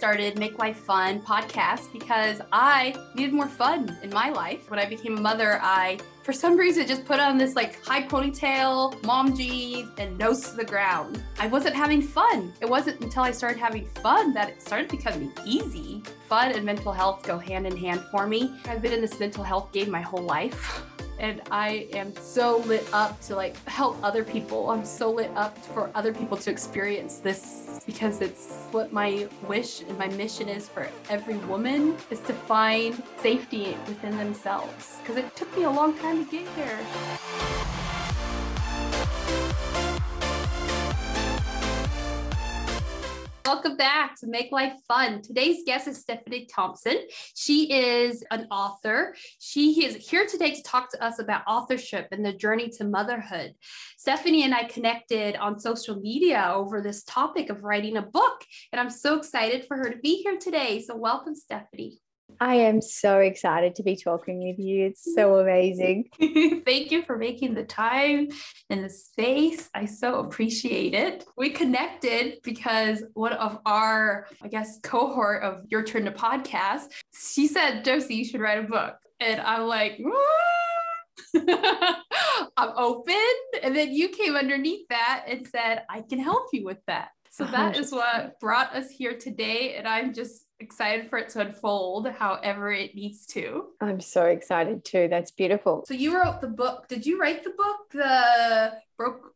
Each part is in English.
started Make Life Fun podcast because I needed more fun in my life. When I became a mother, I, for some reason, just put on this like high ponytail, mom jeans, and nose to the ground. I wasn't having fun. It wasn't until I started having fun that it started becoming easy. Fun and mental health go hand in hand for me. I've been in this mental health game my whole life. and I am so lit up to like help other people. I'm so lit up for other people to experience this because it's what my wish and my mission is for every woman is to find safety within themselves because it took me a long time to get here. Welcome back to Make Life Fun. Today's guest is Stephanie Thompson. She is an author. She is here today to talk to us about authorship and the journey to motherhood. Stephanie and I connected on social media over this topic of writing a book, and I'm so excited for her to be here today. So, welcome, Stephanie. I am so excited to be talking with you. It's so amazing. Thank you for making the time and the space. I so appreciate it. We connected because one of our, I guess, cohort of Your Turn to Podcast, she said, Josie, you should write a book. And I'm like, I'm open. And then you came underneath that and said, I can help you with that. So oh, that is what brought us here today. And I'm just excited for it to unfold however it needs to. I'm so excited too. That's beautiful. So you wrote the book. Did you write the book? The broke.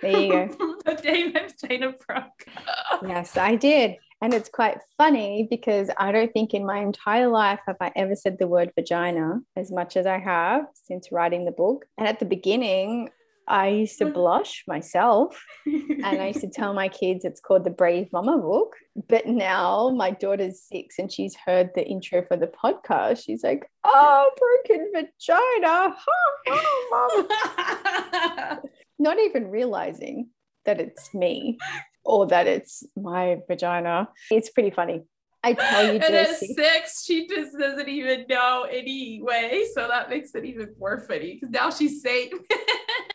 there you go. the Day My Vagina broke. yes, I did. And it's quite funny because I don't think in my entire life have I ever said the word vagina as much as I have since writing the book. And at the beginning, I used to mm-hmm. blush myself and I used to tell my kids it's called the Brave Mumma book. But now my daughter's six and she's heard the intro for the podcast. She's like, oh, broken vagina. Not even realizing that it's me or that it's my vagina. It's pretty funny. I tell you, and at six, she just doesn't even know anyway. So that makes it even more funny because now she's saying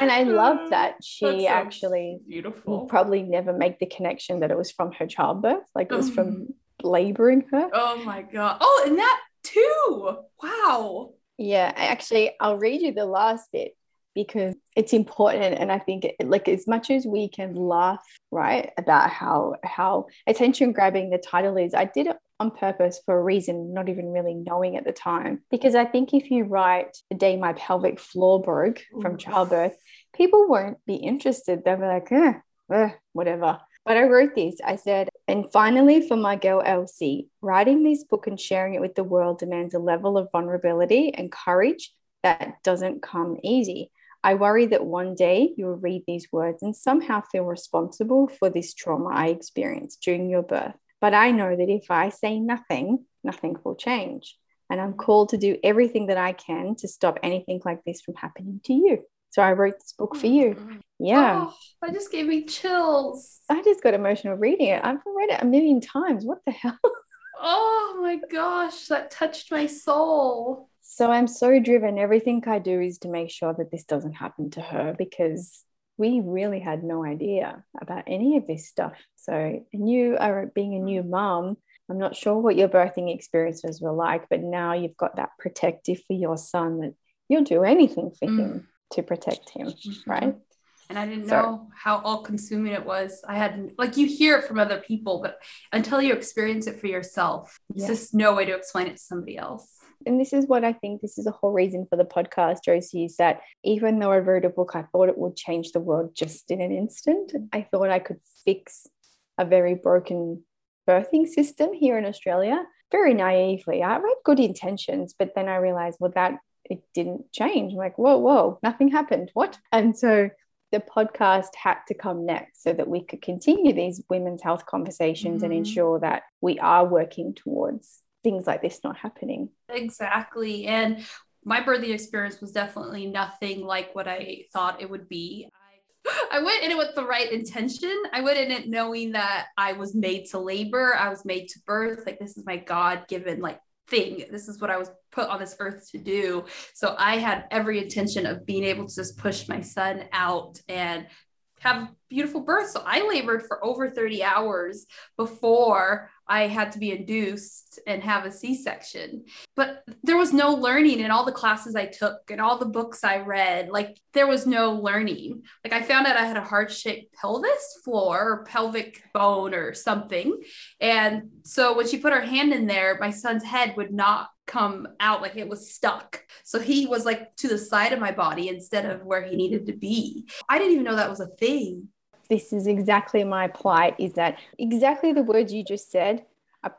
and I love that she actually beautiful probably never make the connection that it was from her childbirth, like it was from mm-hmm. laboring her. Oh my god! Oh, and that too. Wow. Yeah, actually, I'll read you the last bit because it's important. And i think it, like as much as we can laugh right about how how attention grabbing the title is i did it on purpose for a reason not even really knowing at the time. Because i think if you write the day my pelvic floor broke from childbirth people won't be interested. They'll be like eh, eh, whatever. But I wrote this. I said, and finally, for my girl Elsie, writing this book and sharing it with the world demands a level of vulnerability and courage that doesn't come easy. I worry that one day you'll read these words and somehow feel responsible for this trauma I experienced during your birth. But I know that if I say nothing, nothing will change. And I'm called to do everything that I can to stop anything like this from happening to you. So I wrote this book for you. Mm-hmm. Yeah. Oh, I just gave me chills. I just got emotional reading it. I've read it a million times. What the hell? oh my gosh, that touched my soul. So I'm so driven. Everything I do is to make sure that this doesn't happen to her because we really had no idea about any of this stuff. So, and you are being a new mom. I'm not sure what your birthing experiences were like, but now you've got that protective for your son that you'll do anything for mm. him to protect him, mm-hmm. right? And I didn't so, know how all consuming it was. I had like you hear it from other people, but until you experience it for yourself, yeah. there's just no way to explain it to somebody else and this is what I think this is the whole reason for the podcast, Josie, is that even though I wrote a book, I thought it would change the world just in an instant. I thought I could fix a very broken birthing system here in Australia very naively. I had good intentions, but then I realized, well, that it didn't change. I'm like, whoa, whoa, nothing happened. What? And so the podcast had to come next so that we could continue these women's health conversations mm-hmm. and ensure that we are working towards things like this not happening. Exactly. And my birthing experience was definitely nothing like what I thought it would be. I, went in it with the right intention. I went in it knowing that I was made to labor, I was made to birth. Like, this is my God given, like, thing. This is what I was put on this earth to do. So I had every intention of being able to just push my son out and have beautiful births. So I labored for over 30 hours before I had to be induced and have a C section. But there was no learning in all the classes I took and all the books I read. Like there was no learning. Like I found out I had a heart shaped pelvis floor or pelvic bone or something. And so when she put her hand in there, my son's head would not come out like it was stuck. So he was like to the side of my body instead of where he needed to be. I didn't even know that was a thing this is exactly my plight is that exactly the words you just said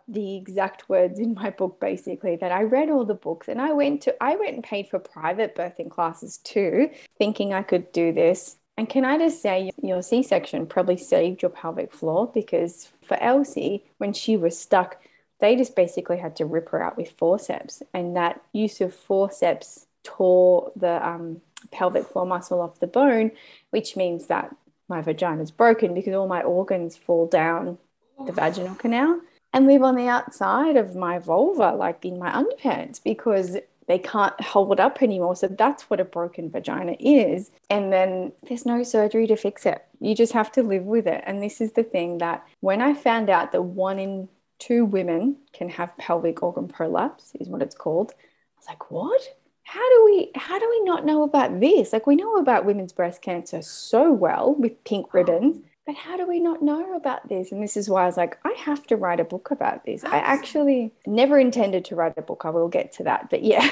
the exact words in my book basically that I read all the books and I went to I went and paid for private birthing classes too thinking I could do this and can I just say your C-section probably saved your pelvic floor because for Elsie when she was stuck they just basically had to rip her out with forceps and that use of forceps tore the um, pelvic floor muscle off the bone which means that my vagina is broken because all my organs fall down the vaginal canal and live on the outside of my vulva, like in my underpants, because they can't hold it up anymore. So that's what a broken vagina is. And then there's no surgery to fix it. You just have to live with it. And this is the thing that when I found out that one in two women can have pelvic organ prolapse, is what it's called, I was like, what? how do we how do we not know about this? Like we know about women's breast cancer so well with pink ribbons but how do we not know about this? And this is why i was like i have to write a book about this. I actually never intended to write a book. I will get to that but yeah.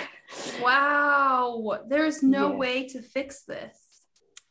Wow. There's no yeah. way to fix this.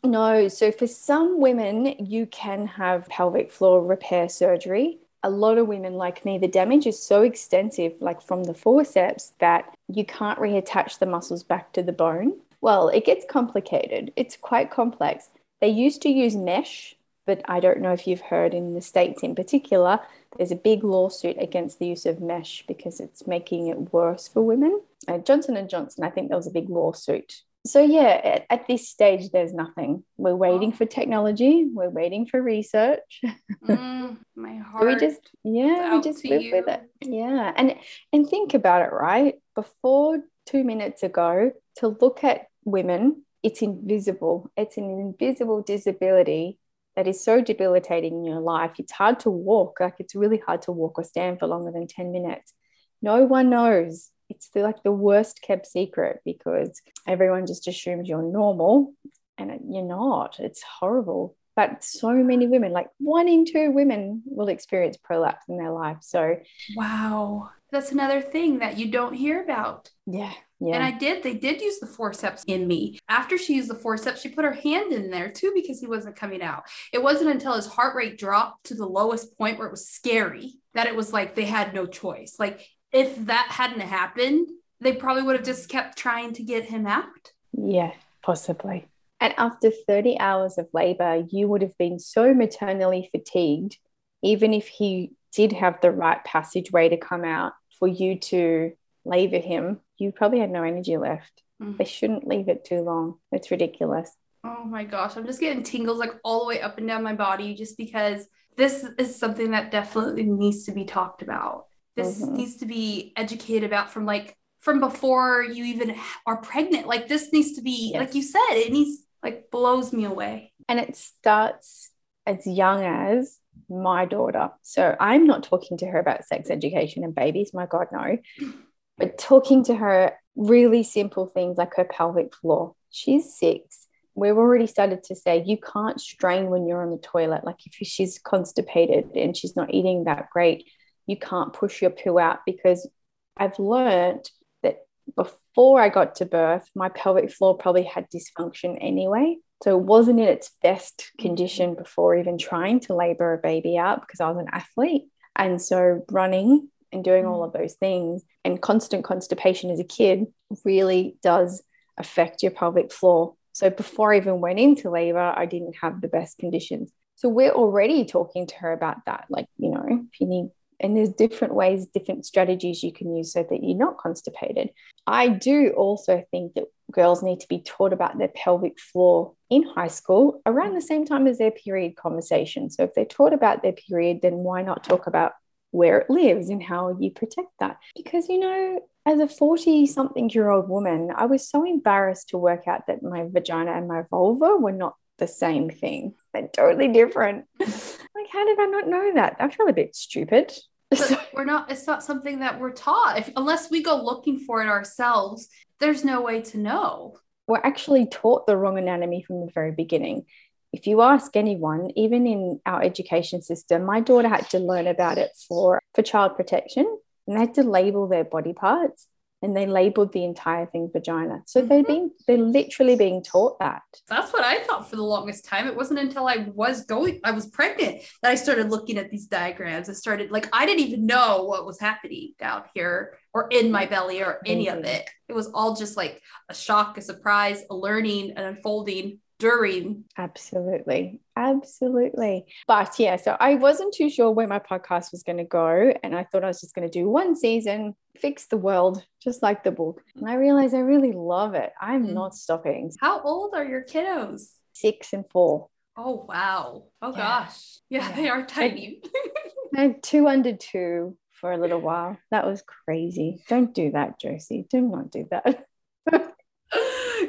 No. So for some women you can have pelvic floor repair surgery a lot of women like me, the damage is so extensive, like from the forceps, that you can't reattach the muscles back to the bone. Well, it gets complicated. It's quite complex. They used to use mesh, but I don't know if you've heard in the States in particular, there's a big lawsuit against the use of mesh because it's making it worse for women. Uh, Johnson and Johnson, I think there was a big lawsuit so yeah at, at, this stage there's nothing. We're waiting for technology. We're waiting for research. Mm, my heart we just yeah we just live you. with it. Yeah. And and think about it right? Before two minutes ago to look at women it's invisible. It's an invisible disability that is so debilitating in your life. It's hard to walk. Like it's really hard to walk or stand for longer than 10 minutes. No one knows it's the, like the worst kept secret because everyone just assumes you're normal and you're not. It's horrible. But so many women, like one in two women, will experience prolapse in their life. So, wow, that's another thing that you don't hear about. Yeah. Yeah. And I did, they did use the forceps in me. After she used the forceps, she put her hand in there too because he wasn't coming out. It wasn't until his heart rate dropped to the lowest point where it was scary that it was like they had no choice. Like if that hadn't happened, they probably would have just kept trying to get him out. Yeah, possibly. And after 30 hours of labor, you would have been so maternally fatigued, even if he did have the right passageway to come out for you to labor him, you probably had no energy left. Mm-hmm. They shouldn't leave it too long. It's ridiculous. Oh my gosh, I'm just getting tingles like all the way up and down my body just because this is something that definitely needs to be talked about. This mm-hmm. needs to be educated about from like from before you even are pregnant. Like this needs to be, yes. like you said, it needs like blows me away. And it starts as young as my daughter. So I'm not talking to her about sex education and babies, my God, no. But talking to her really simple things like her pelvic floor. She's six. We've already started to say you can't strain when you're on the toilet. Like if she's constipated and she's not eating that great, you can't push your poo out because I've learned that before I got to birth, my pelvic floor probably had dysfunction anyway. So it wasn't in its best mm-hmm. condition before even trying to labor a baby out because I was an athlete. And so running and doing all mm-hmm. of those things and constant constipation as a kid really does affect your pelvic floor. So before I even went into labor, I didn't have the best conditions. So we're already talking to her about that. Like, you know, if you need and there's different ways different strategies you can use so that you're not constipated i do also think that girls need to be taught about their pelvic floor in high school around the same time as their period conversation so if they're taught about their period then why not talk about where it lives and how you protect that because you know as a 40 something year old woman i was so embarrassed to work out that my vagina and my vulva were not the same thing. They're totally different. like, how did I not know that? I feel a bit stupid. But we're not, it's not something that we're taught. If, unless we go looking for it ourselves, there's no way to know. We're actually taught the wrong anatomy from the very beginning. If you ask anyone, even in our education system, my daughter had to learn about it for, for child protection and they had to label their body parts and they labeled the entire thing vagina. So mm-hmm. they're being they're literally being taught that. That's what I thought for the longest time. It wasn't until I was going, I was pregnant that I started looking at these diagrams. I started like I didn't even know what was happening down here or in my belly or any mm-hmm. of it. It was all just like a shock, a surprise, a learning, an unfolding during. Absolutely. Absolutely. But yeah, so I wasn't too sure where my podcast was going to go. And I thought I was just going to do one season, fix the world, just like the book. And I realized I really love it. I'm mm. not stopping. How old are your kiddos? Six and four. Oh, wow. Oh, yeah. gosh. Yeah, yeah, they are tiny. and two under two for a little while. That was crazy. Don't do that, Josie. Do not do that.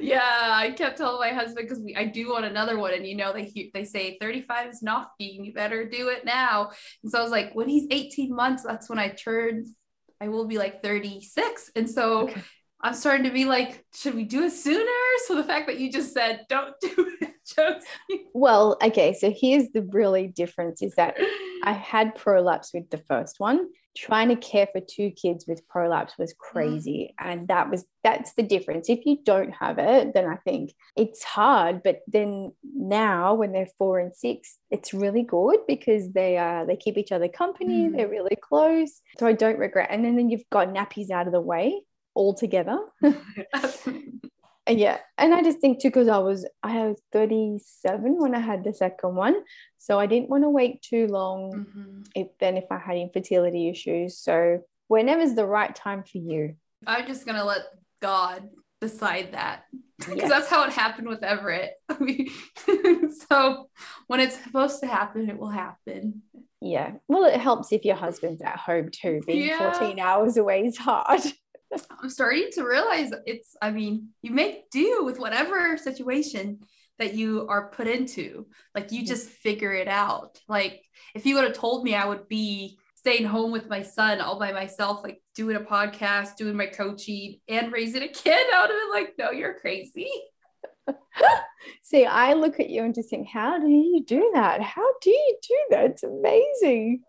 yeah, I kept telling my husband because I do want another one, and you know they they say 35 is knocking, you better do it now. And so I was like, when he's 18 months, that's when I turn. I will be like 36, and so okay. I'm starting to be like, should we do it sooner? So the fact that you just said don't do it, Josie. Well, okay, so here's the really difference: is that I had prolapse with the first one trying to care for two kids with prolapse was mm-hmm. crazy mm. and that was that's the difference if you don't have it then i think it's hard but then now when they're four and six it's really good because they uh they keep each other company mm. they're really close so i don't regret and then, then you've got nappies out of the way altogether yeah and i just think too because i was i was 37 when i had the second one. So i didn't want to wait too long mm-hmm. if then if i had infertility issues. So whenever's the right time for you? I'm just gonna let god decide that because yes. that's how it happened with everett. So when it's supposed to happen it will happen. Yeah. Well it helps if your husband's at home too being yeah. 14 hours away is hard I'm starting to realize it's, I mean, you make do with whatever situation that you are put into. Like you just figure it out. Like if you would have told me I would be staying home with my son all by myself, like doing a podcast, doing my coaching, and raising a kid, I would have been like, no, you're crazy. See, I look at you and just think, how do you do that? How do you do that? It's amazing.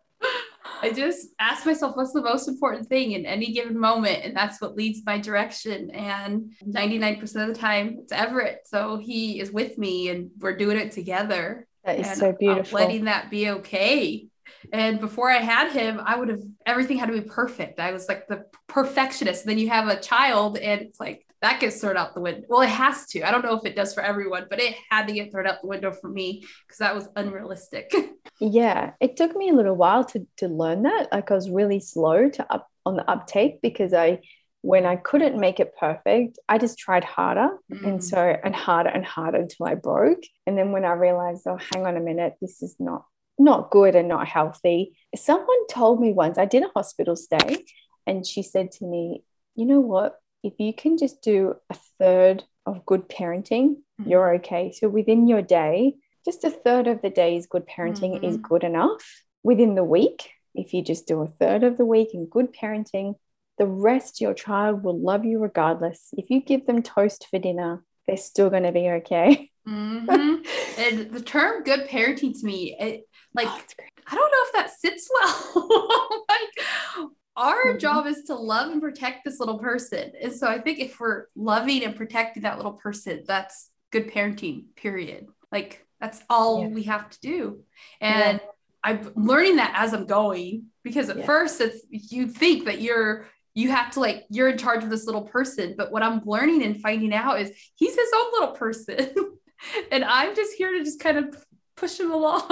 I just ask myself what's the most important thing in any given moment, and that's what leads my direction. And 99% of the time, it's Everett. So he is with me, and we're doing it together. That is so beautiful. I'm letting that be okay. And before I had him, I would have everything had to be perfect. I was like the perfectionist. Then you have a child, and it's like that gets thrown out the window. Well, it has to. I don't know if it does for everyone, but it had to get thrown out the window for me because that was unrealistic. yeah, it took me a little while to to learn that. Like I was really slow to up on the uptake because I when I couldn't make it perfect, I just tried harder mm. and so and harder and harder until I broke. And then when I realized, oh, hang on a minute, this is not not good and not healthy. Someone told me once, I did a hospital stay, and she said to me, you know what? If you can just do a third of good parenting, mm-hmm. you're okay. So within your day, just a third of the day's good parenting mm-hmm. is good enough. Within the week, if you just do a third of the week in good parenting, the rest your child will love you regardless. If you give them toast for dinner, they're still going to be okay. mm-hmm. And the term good parenting to me, it like oh, I don't know if that sits well. like our mm-hmm. job is to love and protect this little person. And so I think if we're loving and protecting that little person, that's good parenting, period. Like that's all yeah. we have to do. And yeah. I'm learning that as I'm going because at yeah. first it's you think that you're you have to like you're in charge of this little person but what i'm learning and finding out is he's his own little person and i'm just here to just kind of push him along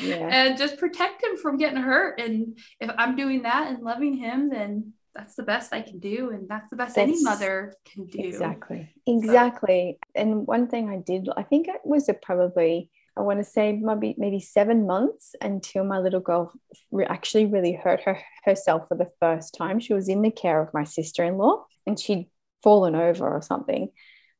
yeah. and just protect him from getting hurt. And if I'm doing that and loving him, then that's the best I can do. And that's the best that's, any mother can do. Exactly. Exactly. So. And one thing I did, I think it was a probably, I want to say maybe maybe seven months until my little girl actually really hurt her herself for the first time. She was in the care of my sister-in-law and she'd fallen over or something.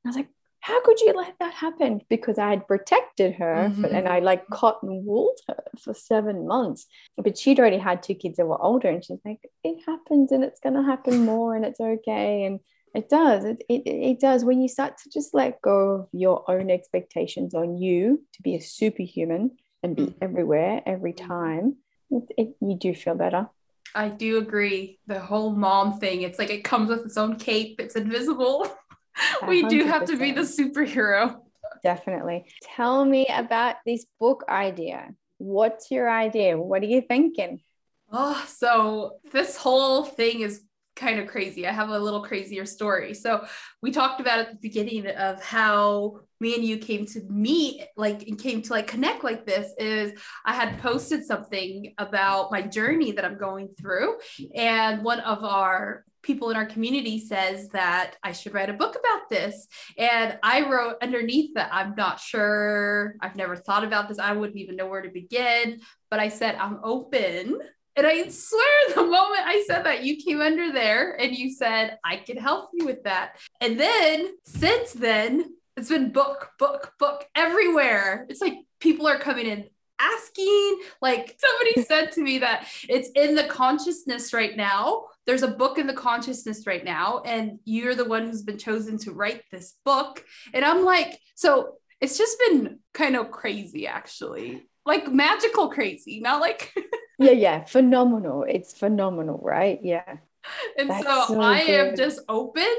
I was like, how could you let that happen? Because I had protected her mm-hmm. and I like cotton wooled her for seven months. But she'd already had two kids that were older, and she's like, it happens and it's going to happen more and it's okay. And it does. It, it, it does. When you start to just let go of your own expectations on you to be a superhuman and be mm-hmm. everywhere every time, it, it, you do feel better. I do agree. The whole mom thing, it's like it comes with its own cape, it's invisible. we do have to be the superhero. Definitely. Tell me about this book idea. What's your idea? What are you thinking? Oh, so this whole thing is kind of crazy. I have a little crazier story. So we talked about at the beginning of how me and you came to meet, like and came to like connect like this is I had posted something about my journey that I'm going through. And one of our people in our community says that I should write a book about this. And I wrote underneath that I'm not sure, I've never thought about this, I wouldn't even know where to begin. But I said, I'm open and I swear the moment I said that, you came under there and you said, I can help you with that. And then since then, it's been book, book, book everywhere. It's like people are coming in asking. Like somebody said to me that it's in the consciousness right now. There's a book in the consciousness right now, and you're the one who's been chosen to write this book. And I'm like, so it's just been kind of crazy, actually, like magical crazy, not like. yeah, yeah, phenomenal. It's phenomenal, right? Yeah. And so, so, I good. am just open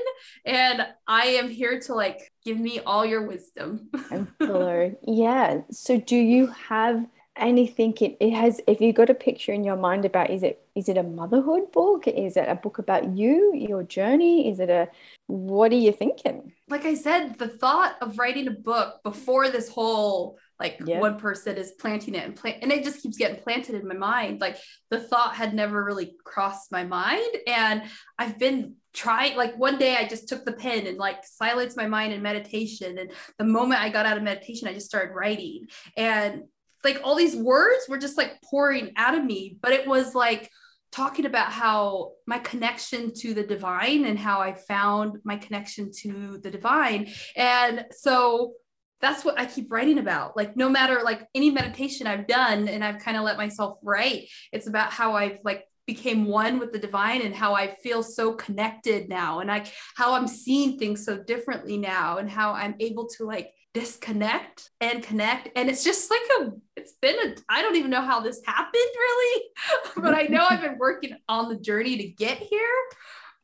and I am here to like give me all your wisdom. Yeah. So do you have anything it, it has if you got a picture in your mind about is it is it a motherhood book? Is it a book about you, your journey? Is it a what are you thinking? Like I said, the thought of writing a book before this whole like yeah. one person is planting it and plant and it just keeps getting planted in my mind like the thought had never really crossed my mind and i've been trying like one day i just took the pen and like silenced my mind in meditation. And the moment i got out of meditation i just started writing. And like all these words were just like pouring out of me but it was like talking about how my connection to the divine and how i found my connection to the divine. And so that's what I keep writing about. Like no matter like any meditation I've done and I've kind of let myself write, it's about how I've like became one with the divine and how I feel so connected now and like how I'm seeing things so differently now and how I'm able to like disconnect and connect and it's just like a it's been a I don't even know how this happened really but I know I've been working on the journey to get here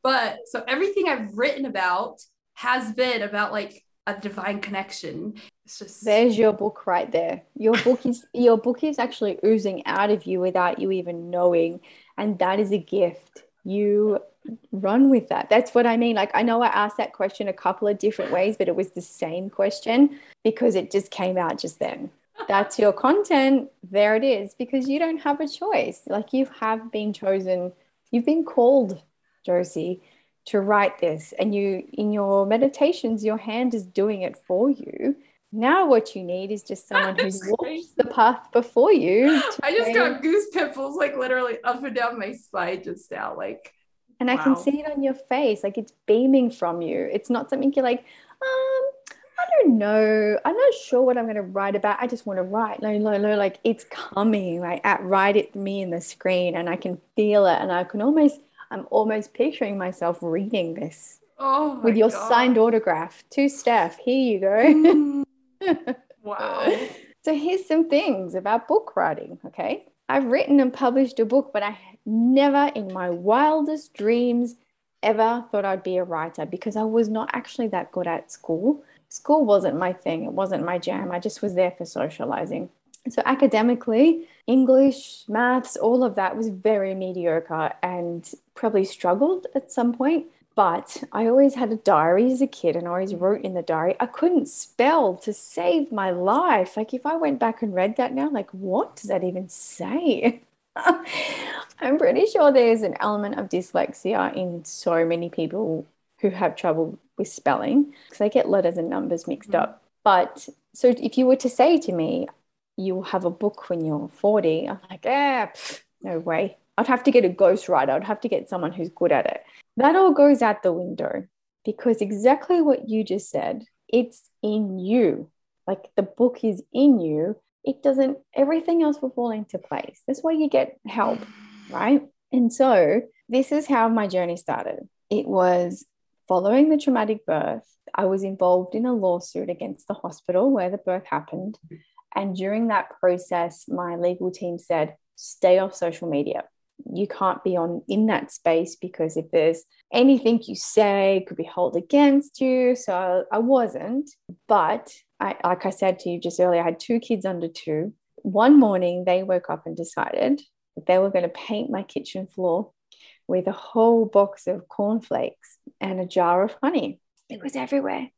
but so everything I've written about has been about like a divine connection. It's just there's your book right there. Your book is your book is actually oozing out of you without you even knowing, and that is a gift. You run with that. That's what I mean. Like I know I asked that question a couple of different ways, but it was the same question because it just came out just then. That's your content. There it is because you don't have a choice. Like you have been chosen. You've been called, Josie to write this and you in your meditations your hand is doing it for you now what you need is just someone who's walked the path before you i just got goose pimples like literally up and down my spine just now like and wow. i can see it on your face like it's beaming from you it's not something you're like um i don't know i'm not sure what i'm going to write about i just want to write no no no like it's coming like at right at me in the screen and i can feel it and i can almost I'm almost picturing myself reading this oh with your God. signed autograph to Steph. Here you go. Wow. So here's some things about book writing. Okay. I've written and published a book, but I never in my wildest dreams ever thought I'd be a writer because I was not actually that good at school. School wasn't my thing, it wasn't my jam. I just was there for socializing. So academically, English, maths, all of that was very mediocre and probably struggled at some point. But I always had a diary as a kid and I always wrote in the diary. I couldn't spell to save my life. Like if I went back and read that now, like what does that even say? I'm pretty sure there's an element of dyslexia in so many people who have trouble with spelling because they get letters and numbers mixed mm-hmm. up. But so if you were to say to me, you'll have a book when you're 40. I'm like, eh, pff, no way. I'd have to get a ghostwriter. I'd have to get someone who's good at it. That all goes out the window because exactly what you just said it's in you. Like the book is in you. It doesn't, everything else will fall into place. That's why you get help, right? And so this is how my journey started. It was following the traumatic birth. I was involved in a lawsuit against the hospital where the birth happened. And during that process, my legal team said, stay off social media. You can't be on in that space because if there's anything you say could be held against you. So I wasn't. But I, like I said to you just earlier, I had two kids under two. One morning, they woke up and decided that they were going to paint my kitchen floor with a whole box of cornflakes and a jar of honey. It was everywhere.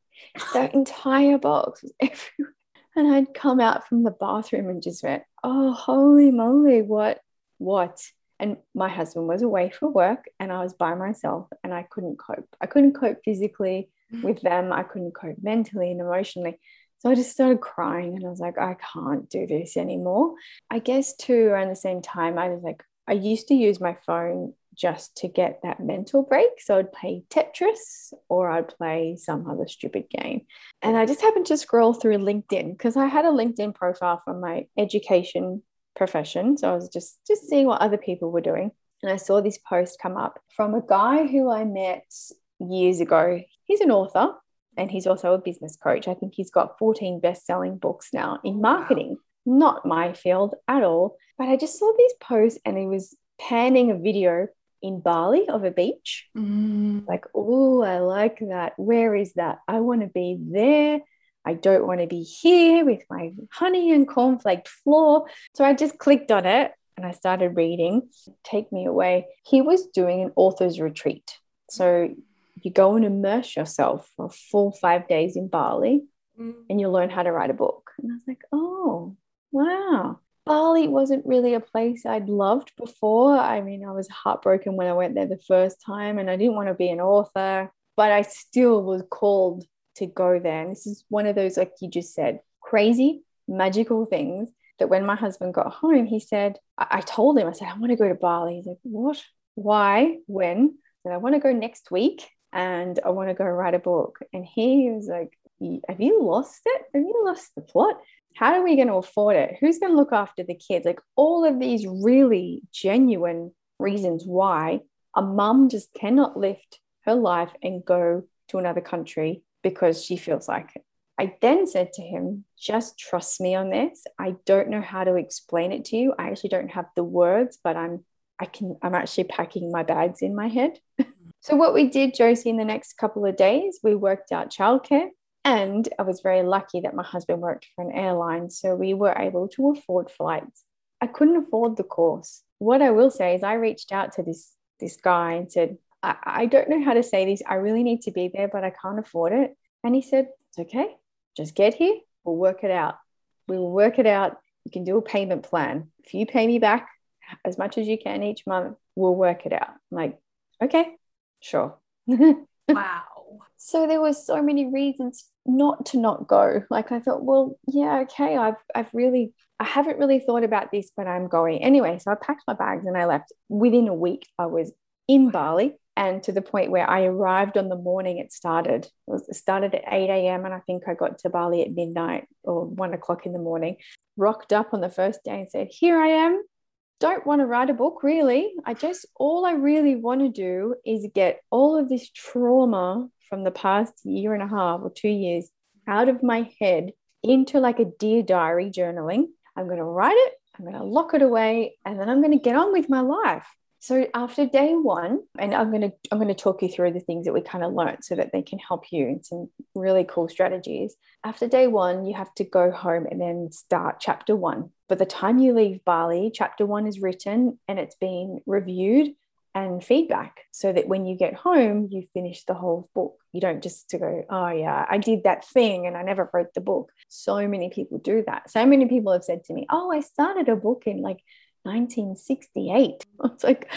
The entire box was everywhere. And I'd come out from the bathroom and just went, oh, holy moly, what, what? And my husband was away for work and I was by myself and I couldn't cope. I couldn't cope physically mm. with them. I couldn't cope mentally and emotionally. So I just started crying and I was like, I can't do this anymore. I guess too, around the same time, I was like, I used to use my phone just to get that mental break. So I'd play Tetris or I'd play some other stupid game. And I just happened to scroll through LinkedIn because I had a LinkedIn profile from my education profession. So I was just just seeing what other people were doing. And I saw this post come up from a guy who I met years ago. He's an author and he's also a business coach. I think he's got 14 best-selling books now in marketing. Wow. Not my field at all. But I just saw these posts and he was panning a video in Bali of a beach. Mm. Like, oh, I like that. Where is that? I want to be there. I don't want to be here with my honey and cornflake floor. So I just clicked on it and I started reading. Take me away. He was doing an author's retreat. So you go and immerse yourself for a full five days in Bali mm. and you learn how to write a book. And I was like, oh, wow. Bali wasn't really a place I'd loved before. I mean, I was heartbroken when I went there the first time and I didn't want to be an author, but I still was called to go there. And this is one of those, like you just said, crazy, magical things that when my husband got home, he said, I, I told him, I said, I want to go to Bali. He's like, What? Why? When? Said, I want to go next week and I want to go write a book. And he was like, Have you lost it? Have you lost the plot? how are we going to afford it? Who's going to look after the kids? Like all of these really genuine reasons why a mum just cannot lift her life and go to another country because she feels like it. I then said to him, just trust me on this. I don't know how to explain it to you. I actually don't have the words, but I'm I can I'm actually packing my bags in my head. so what we did, Josie, in the next couple of days, we worked out childcare. And I was very lucky that my husband worked for an airline. So we were able to afford flights. I couldn't afford the course. What I will say is I reached out to this, this guy and said, I, I don't know how to say this. I really need to be there, but I can't afford it. And he said, It's okay. Just get here. We'll work it out. We will work it out. You can do a payment plan. If you pay me back as much as you can each month, we'll work it out. I'm like, okay, sure. wow. So there were so many reasons not to not go. Like I thought, well, yeah, okay, I've I've really I haven't really thought about this, but I'm going anyway. So I packed my bags and I left. Within a week, I was in Bali and to the point where I arrived on the morning it started. It, was, it started at 8 a.m. and I think I got to Bali at midnight or one o'clock in the morning. Rocked up on the first day and said, Here I am. Don't want to write a book, really. I just, all I really want to do is get all of this trauma from the past year and a half or two years out of my head into like a dear diary journaling. I'm going to write it, I'm going to lock it away, and then I'm going to get on with my life. So after day one, and I'm to I'm to talk you through the things that we kind of learned so that they can help you in some really cool strategies. After day one, you have to go home and then start chapter one. By the time you leave Bali, chapter one is written and it's been reviewed and feedback so that when you get home, you finish the whole book. You don't just to go, oh, yeah, I did that thing and I never wrote the book. So many people do that. So many people have said to me, oh, I started a book in like 1968. It's like,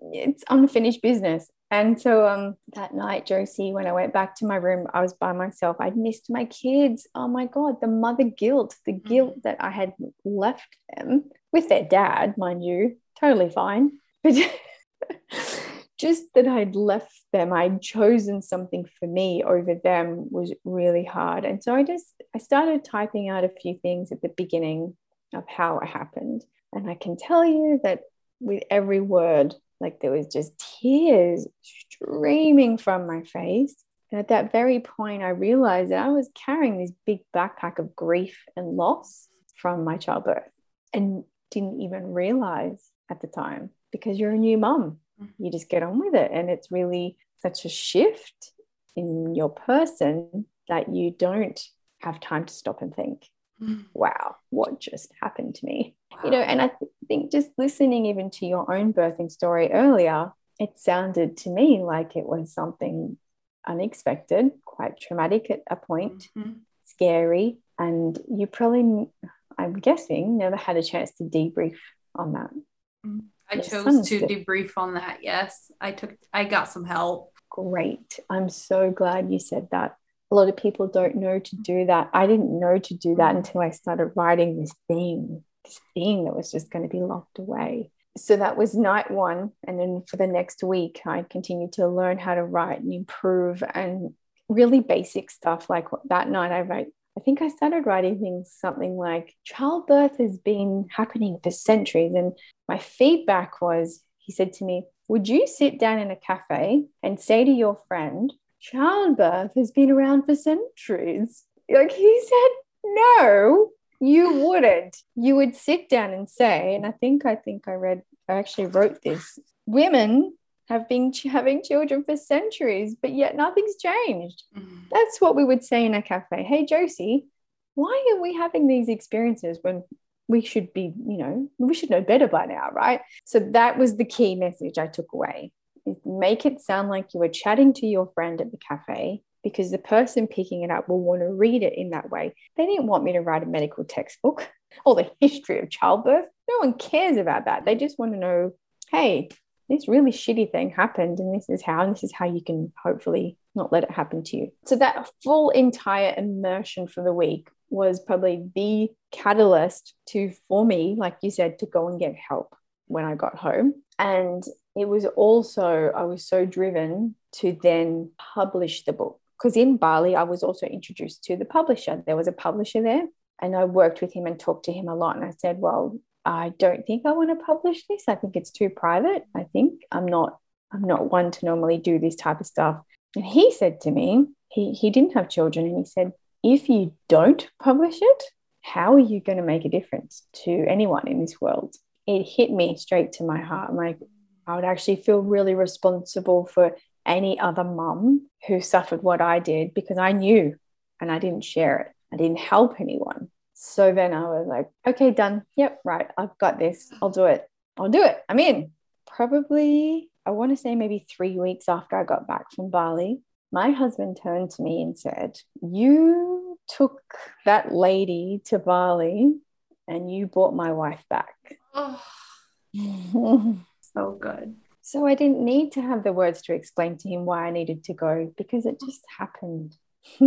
it's unfinished business. And so um, that night, Josie, when I went back to my room, I was by myself. I'd missed my kids. Oh my God, the mother guilt, the mm. guilt that I had left them with their dad, mind you, totally fine. But just that I'd left them, I'd chosen something for me over them was really hard. And so I just I started typing out a few things at the beginning of how it happened. And I can tell you that with every word, like there was just tears streaming from my face. And at that very point, I realized that I was carrying this big backpack of grief and loss from my childbirth and didn't even realize at the time because you're a new mum. Mm-hmm. You just get on with it. And it's really such a shift in your person that you don't have time to stop and think. Wow, what just happened to me? Wow. You know, and I think just listening even to your own birthing story earlier, it sounded to me like it was something unexpected, quite traumatic at a point, mm-hmm. scary. And you probably, I'm guessing, never had a chance to debrief on that. Mm. I chose to debrief on that. Yes, I took, I got some help. Great. I'm so glad you said that. A lot of people don't know to do that. I didn't know to do that mm. until I started writing this thing, this thing that was just going to be locked away. So that was night one. And then for the next week, I continued to learn how to write and improve and really basic stuff. Like that night, I wrote I think I started writing things something like childbirth has been happening for centuries. And my feedback was he said to me, Would you sit down in a cafe and say to your friend, childbirth has been around for centuries? Like he said, No, you wouldn't. You would sit down and say, and I think I think I read, I actually wrote this. Women have been ch- having children for centuries, but yet nothing's changed. Mm. That's what we would say in a cafe. Hey, Josie, why are we having these experiences when we should be, you know, we should know better by now, right? So that was the key message I took away. Is make it sound like you were chatting to your friend at the cafe because the person picking it up will want to read it in that way. They didn't want me to write a medical textbook or the history of childbirth. No one cares about that. They just want to know, hey, this really shitty thing happened and this is how and this is how you can hopefully not let it happen to you so that full entire immersion for the week was probably the catalyst to for me like you said to go and get help when i got home and it was also i was so driven to then publish the book because in bali i was also introduced to the publisher there was a publisher there and i worked with him and talked to him a lot and i said well I don't think I want to publish this. I think it's too private. I think I'm not I'm not one to normally do this type of stuff. And he said to me, he, he didn't have children, and he said, if you don't publish it, how are you going to make a difference to anyone in this world? It hit me straight to my heart. Like, I would actually feel really responsible for any other mum who suffered what I did because I knew and I didn't share it. I didn't help anyone. So then I was like, okay, done. Yep, right. I've got this. I'll do it. I'll do it. I'm in. Probably, I want to say maybe three weeks after I got back from Bali, my husband turned to me and said, You took that lady to Bali and you brought my wife back. Oh, so good. So I didn't need to have the words to explain to him why I needed to go because it just happened.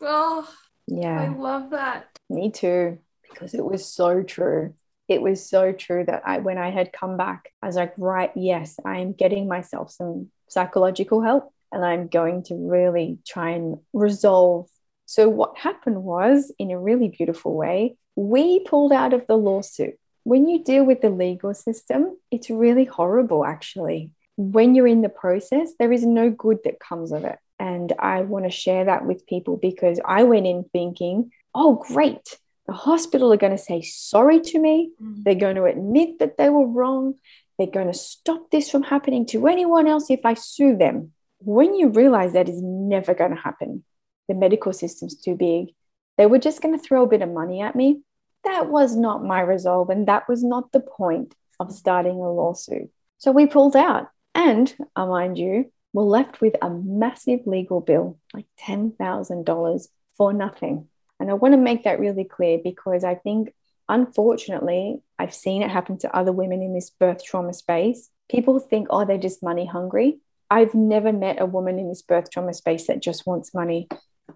oh, yeah. I love that. Me too, because it was so true. It was so true that I, when I had come back, I was like, right, yes, I am getting myself some psychological help and I'm going to really try and resolve. So, what happened was, in a really beautiful way, we pulled out of the lawsuit. When you deal with the legal system, it's really horrible, actually. When you're in the process, there is no good that comes of it. And I want to share that with people because I went in thinking, oh, great. The hospital are going to say sorry to me. Mm. They're going to admit that they were wrong. They're going to stop this from happening to anyone else if I sue them. When you realize that is never going to happen, the medical system's too big. They were just going to throw a bit of money at me. That was not my resolve. And that was not the point of starting a lawsuit. So we pulled out. And I mind you, we're left with a massive legal bill, like $10,000 for nothing. And I want to make that really clear because I think, unfortunately, I've seen it happen to other women in this birth trauma space. People think, oh, they're just money hungry. I've never met a woman in this birth trauma space that just wants money.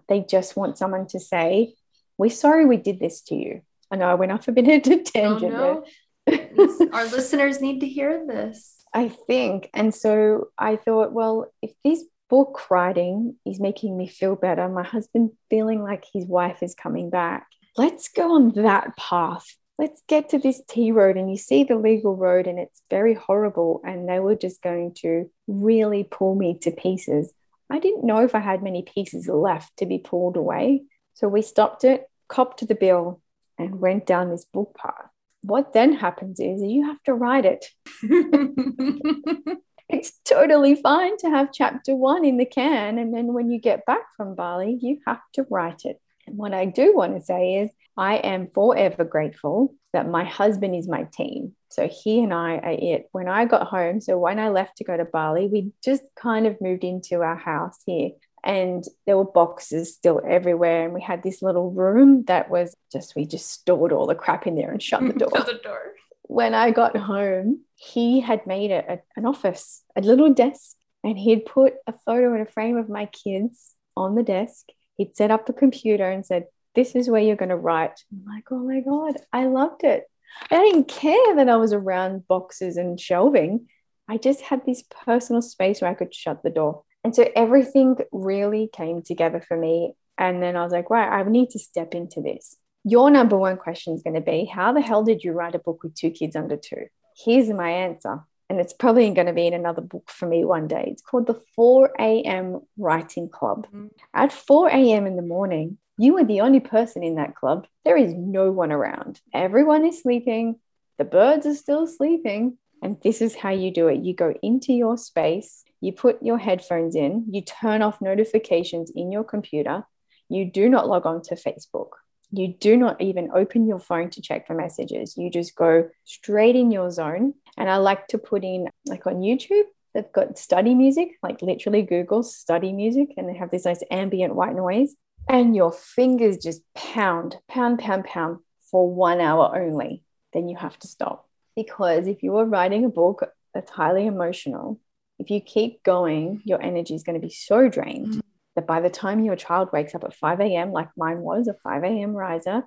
They just want someone to say, We're sorry we did this to you. I know I went off a bit a tangent oh, no. Our listeners need to hear this. I think. And so I thought, well, if this book writing is making me feel better, my husband feeling like his wife is coming back, let's go on that path. Let's get to this T road. And you see the legal road, and it's very horrible. And they were just going to really pull me to pieces. I didn't know if I had many pieces left to be pulled away. So we stopped it, copped the bill, and went down this book path. What then happens is you have to write it. it's totally fine to have chapter one in the can. And then when you get back from Bali, you have to write it. And what I do want to say is, I am forever grateful that my husband is my team. So he and I are it. When I got home, so when I left to go to Bali, we just kind of moved into our house here and there were boxes still everywhere. And we had this little room that was just, we just stored all the crap in there and shut the door. shut the door. When I got home, he had made it a, an office, a little desk, and he'd put a photo and a frame of my kids on the desk. He'd set up the computer and said, This is where you're going to write. I'm like, Oh my God, I loved it. I didn't care that I was around boxes and shelving. I just had this personal space where I could shut the door. And so everything really came together for me. And then I was like, right, I need to step into this. Your number one question is going to be How the hell did you write a book with two kids under two? Here's my answer. And it's probably going to be in another book for me one day. It's called the 4 a.m. Writing Club. Mm-hmm. At 4 a.m. in the morning, you are the only person in that club. There is no one around. Everyone is sleeping. The birds are still sleeping. And this is how you do it you go into your space, you put your headphones in, you turn off notifications in your computer, you do not log on to Facebook. You do not even open your phone to check for messages. You just go straight in your zone. And I like to put in, like on YouTube, they've got study music, like literally Google study music, and they have this nice ambient white noise. And your fingers just pound, pound, pound, pound for one hour only. Then you have to stop because if you are writing a book that's highly emotional, if you keep going, your energy is going to be so drained mm-hmm. that by the time your child wakes up at 5 a.m., like mine was a 5 a.m. riser,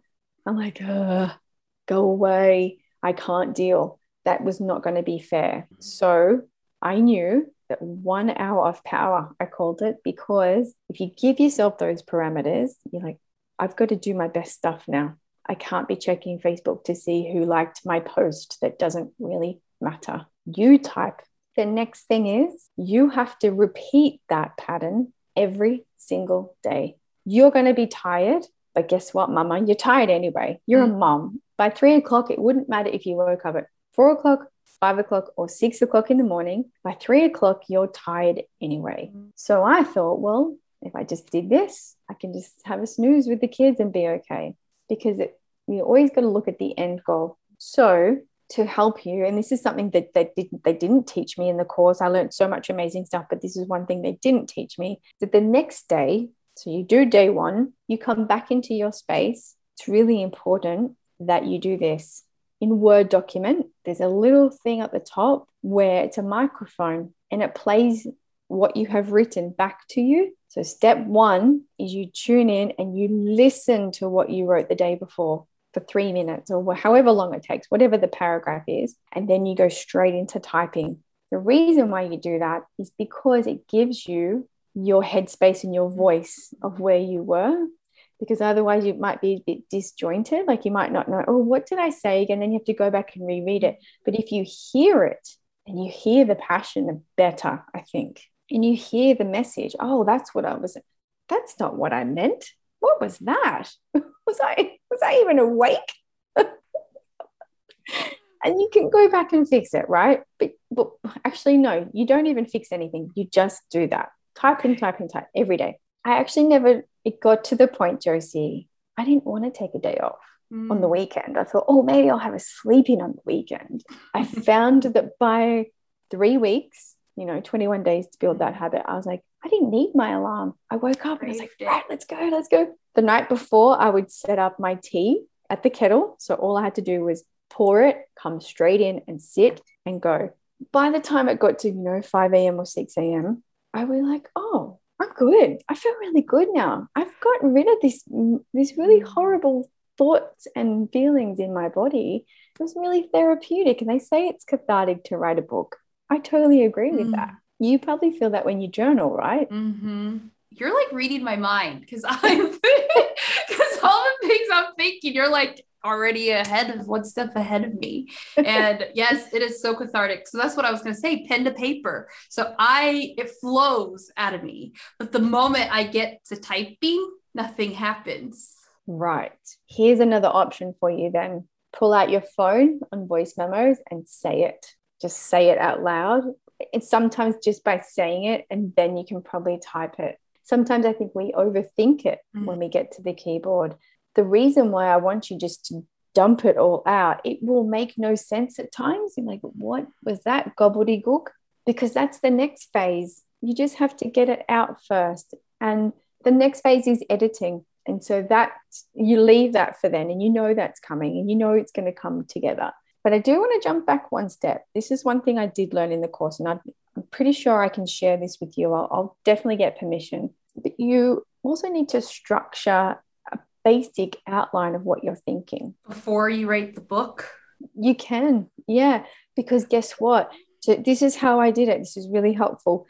I'm like, go away. I can't deal. That was not going to be fair. So I knew that one hour of power, I called it, because if you give yourself those parameters, you're like, I've got to do my best stuff now. I can't be checking Facebook to see who liked my post. That doesn't really matter. You type. The next thing is you have to repeat that pattern every single day. You're going to be tired, but guess what, mama? You're tired anyway. You're mm. a mom. By three o'clock, it wouldn't matter if you woke up at four o'clock, five o'clock, or six o'clock in the morning. By three o'clock, you're tired anyway. Mm. So I thought, well, if I just did this, I can just have a snooze with the kids and be okay because it, you always got to look at the end goal. So to help you, and this is something that they didn't they didn't teach me in the course. I learned so much amazing stuff, but this is one thing they didn't teach me that the next day, so you do day one, you come back into your space. It's really important that you do this. In Word document, there's a little thing at the top where it's a microphone and it plays what you have written back to you. So, step one is you tune in and you listen to what you wrote the day before for three minutes or however long it takes, whatever the paragraph is. And then you go straight into typing. The reason why you do that is because it gives you your headspace and your voice of where you were. Because otherwise, you might be a bit disjointed. Like you might not know, oh, what did I say again? Then you have to go back and reread it. But if you hear it and you hear the passion better, I think, and you hear the message, oh, that's what I was, that's not what I meant. What was that? Was I was I even awake? and you can go back and fix it, right? But, but actually, no, you don't even fix anything. You just do that. Type and type and type every day. I actually never, it got to the point, Josie, I didn't want to take a day off mm. on the weekend. I thought, oh, maybe I'll have a sleep in on the weekend. I found that by three weeks, you know, 21 days to build that habit, I was like, I didn't need my alarm. I woke up and I was like, right, let's go, let's go. The night before, I would set up my tea at the kettle. So all I had to do was pour it, come straight in and sit and go. By the time it got to, you know, 5 a.m. or 6 a.m., I was like, oh, I'm good. I feel really good now. I've gotten rid of this, this really mm. horrible thoughts and feelings in my body. It was really therapeutic. And they say it's cathartic to write a book. I totally agree with Mm. that. You probably feel that when you journal, right? Mm-hmm. You're like reading my mind because I'm because all the things I'm thinking, you're like already ahead of one step ahead of me. And yes, it is so cathartic. So that's what I was gonna say, pen to paper. So I it flows out of me. But the moment I get to typing, nothing happens. Right. Here's another option for you then. Pull out your phone on voice memos and say it. Just say it out loud. It's sometimes just by saying it, and then you can probably type it. Sometimes I think we overthink it Mm. when we get to the keyboard. The reason why I want you just to dump it all out, it will make no sense at times. You're like, what was that gobbledygook? Because that's the next phase. You just have to get it out first. And the next phase is editing. And so that you leave that for then, and you know that's coming, and you know it's going to come together. But I do want to jump back one step. This is one thing I did learn in the course, and I'm pretty sure I can share this with you. I'll, I'll definitely get permission. But you also need to structure a basic outline of what you're thinking. Before you write the book. You can, yeah, because guess what? So this is how I did it. This is really helpful.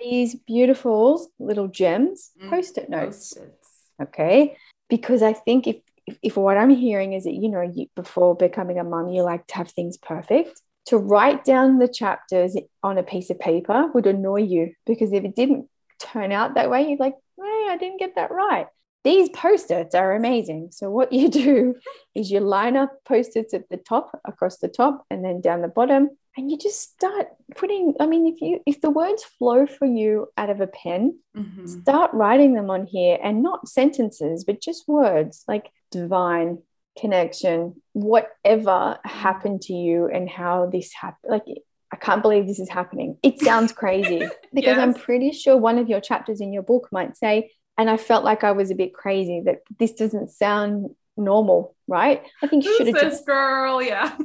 These beautiful little gems, Mm. post-it notes Post-its. okay because i think if, if if what i'm hearing is that you know you before becoming a mum you like to have things perfect to write down the chapters on a piece of paper would annoy you because if it didn't turn out that way you'd like hey i didn't get that right. These post-its are amazing. So what you do is you line up post-its at the top across the top and then down the bottom and you just start putting i mean if you if the words flow for you out of a pen Mhm. start writing them on here and not sentences but just words. Like divine connection whatever happened to you and how this happened like i can't believe this is happening. It sounds crazy because i'm pretty sure one of your chapters in your book might say and i felt like i was a bit crazy that this doesn't sound normal right? I think you should have just girl? Yeah.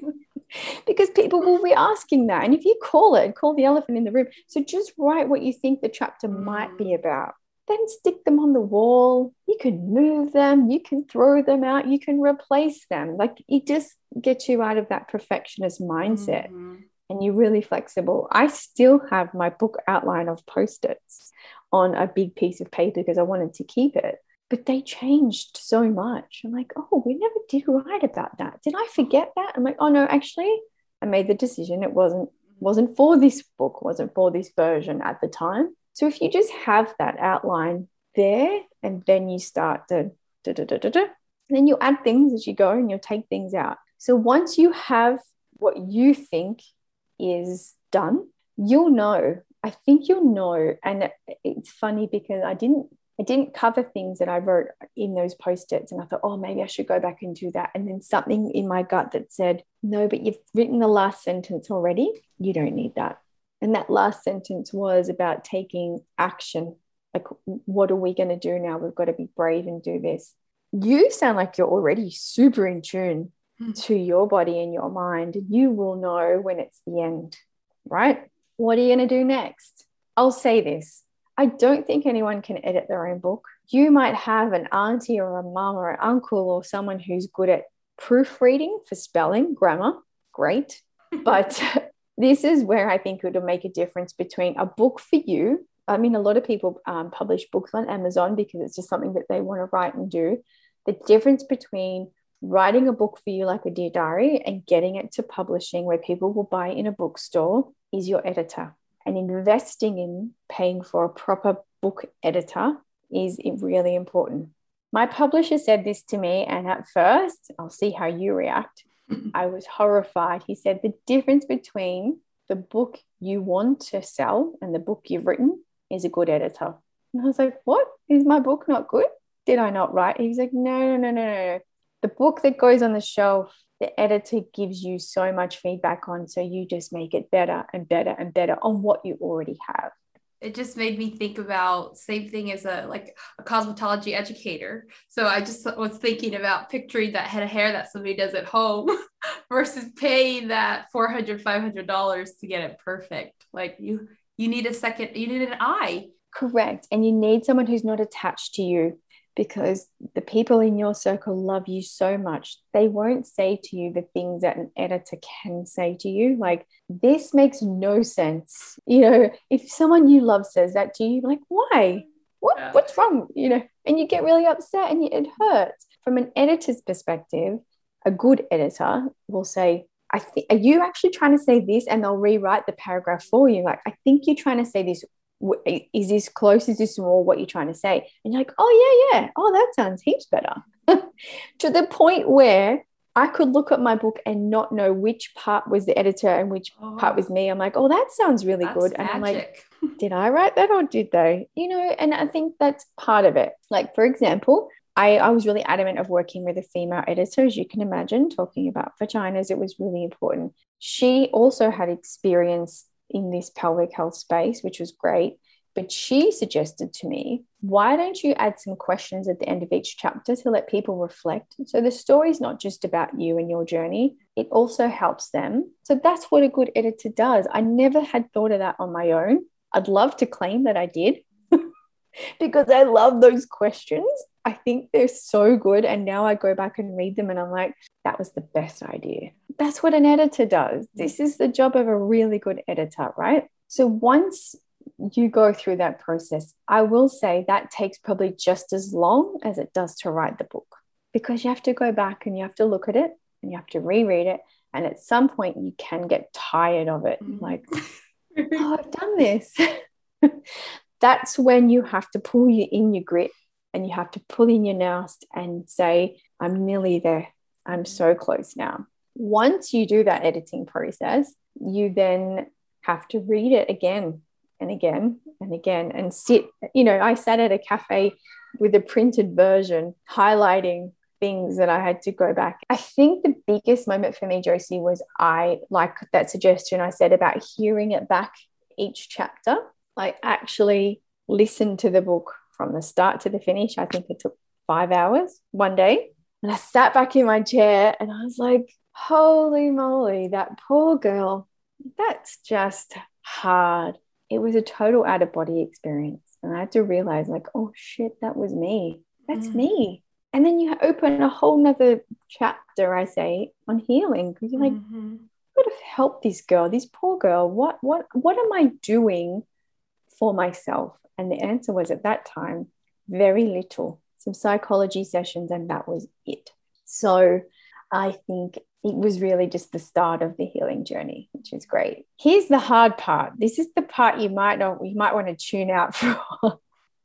because people will be asking that and if you call it call the elephant in the room. So just write what you think the chapter might mm. be about then stick them on the wall. You can move them. You can throw them out. You can replace them. Like it just gets you out of that perfectionist mindset. Mhm. and you're really flexible. I still have my book outline of post-its on a big piece of paper because i wanted to keep it. But they changed so much. I'm like oh we never did write about that. Did i forget that? I'm like oh no actually i made the decision. It wasn't wasn't for this book wasn't for this version at the time so if you just have that outline there and then you start to da, da, da, da, then you add things as you go and you'll take things out so once you have what you think is done you'll know i think you'll know and it's funny because i didn't I didn't cover things that I wrote in those post-its and I thought, oh, maybe I should go back and do that. And then something in my gut that said, no, but you've written the last sentence already. You don't need that. And that last sentence was about taking action. Like, what are we going to do now? We've got to be brave and do this. You sound like you're already super in tune Hmm. to your body and your mind. You will know when it's the end, right? What are you going to do next? I'll say this I don't think anyone can edit their own book. You might have an auntie or a mum or an uncle or someone who's good at proofreading for spelling, grammar, great. But this is where I think it'll make a difference between a book for you. I mean, a lot of people um, publish books on Amazon because it's just something that they want to write and do. The difference between writing a book for you, like a Dear Diary, and getting it to publishing where people will buy in a bookstore is your editor and investing in paying for a proper book editor is really important. My publisher said this to me, and at first, I'll see how you react. I was horrified. He said the difference between the book you want to sell and the book you've written is a good editor. And I was like, What? Is my book not good? Did I not write? He was like, No, no, no, no, no. The book that goes on the shelf the editor gives you so much feedback on so you just make it better and better and better on what you already have it just made me think about same thing as a like a cosmetology educator. So i just was thinking about picturing that head of hair that somebody does at home versus paying that 400 500 dollars to get it perfect. Like you you need a second you need an eye. Correct. And you need someone who's not attached to you because the people in your circle love you so much. They won't say to you the things that an editor can say to you. Like, this makes no sense. You know, if someone you love says that to you, like, why? What, Yeah. What's wrong? You know, and you get really upset and it hurts. From an editor's perspective, a good editor will say, I think, are you actually trying to say this? And they'll rewrite the paragraph for you. Like, I think you're trying to say this is this close? Is this more what you're trying to say? And you're like, oh, yeah, yeah. Oh, that sounds heaps better. to the point where I could look at my book and not know which part was the editor and which part oh. was me. I'm like, oh, that sounds really good. And I'm like, did I write that or did they? You know, and I think that's part of it. Like, for example, I, I was really adamant of working with a female editor, as you can imagine, talking about vaginas. It was really important. She also had experience in this pelvic health space, which was great. But she suggested to me, why don't you add some questions at the end of each chapter to let people reflect? So the story is not just about you and your journey, it also helps them. So that's what a good editor does. I never had thought of that on my own. I'd love to claim that I did because I love those questions. I think they're so good. And now I go back and read them and I'm like, that was the best idea. That's what an editor does. This is the job of a really good editor, right? So once you go through that process, I will say that takes probably just as long as it does to write the book because you have to go back and you have to look at it and you have to reread it. And at some point, you can get tired of it. Mhm. Like, oh, I've done this. That's when you have to pull you in your grit and you have to pull in your nast and say, I'm nearly there. I'm so close now. Once you do that editing process, you then have to read it again and again and again and sit. You know, I sat at a cafe with a printed version, highlighting things that I had to go back. I think the biggest moment for me, Josie, was I like that suggestion I said about hearing it back each chapter. Like actually listened to the book from the start to the finish. I think it took five hours one day. And I sat back in my chair and I was like, holy moly, that poor girl. That's just hard. It was a total out of body experience. And I had to realize, like, oh shit, that was me. That's Mm. me. And then you open a whole nother chapter, I say, on healing because you're like, Mhm. could have helped this girl, this poor girl. What what what am I doing for myself? And the answer was at that time, very little. Some psychology sessions, and that was it. So I think it was really just the start of the healing journey, which is great. Here's the hard part. This is the part you might not you might want to tune out for.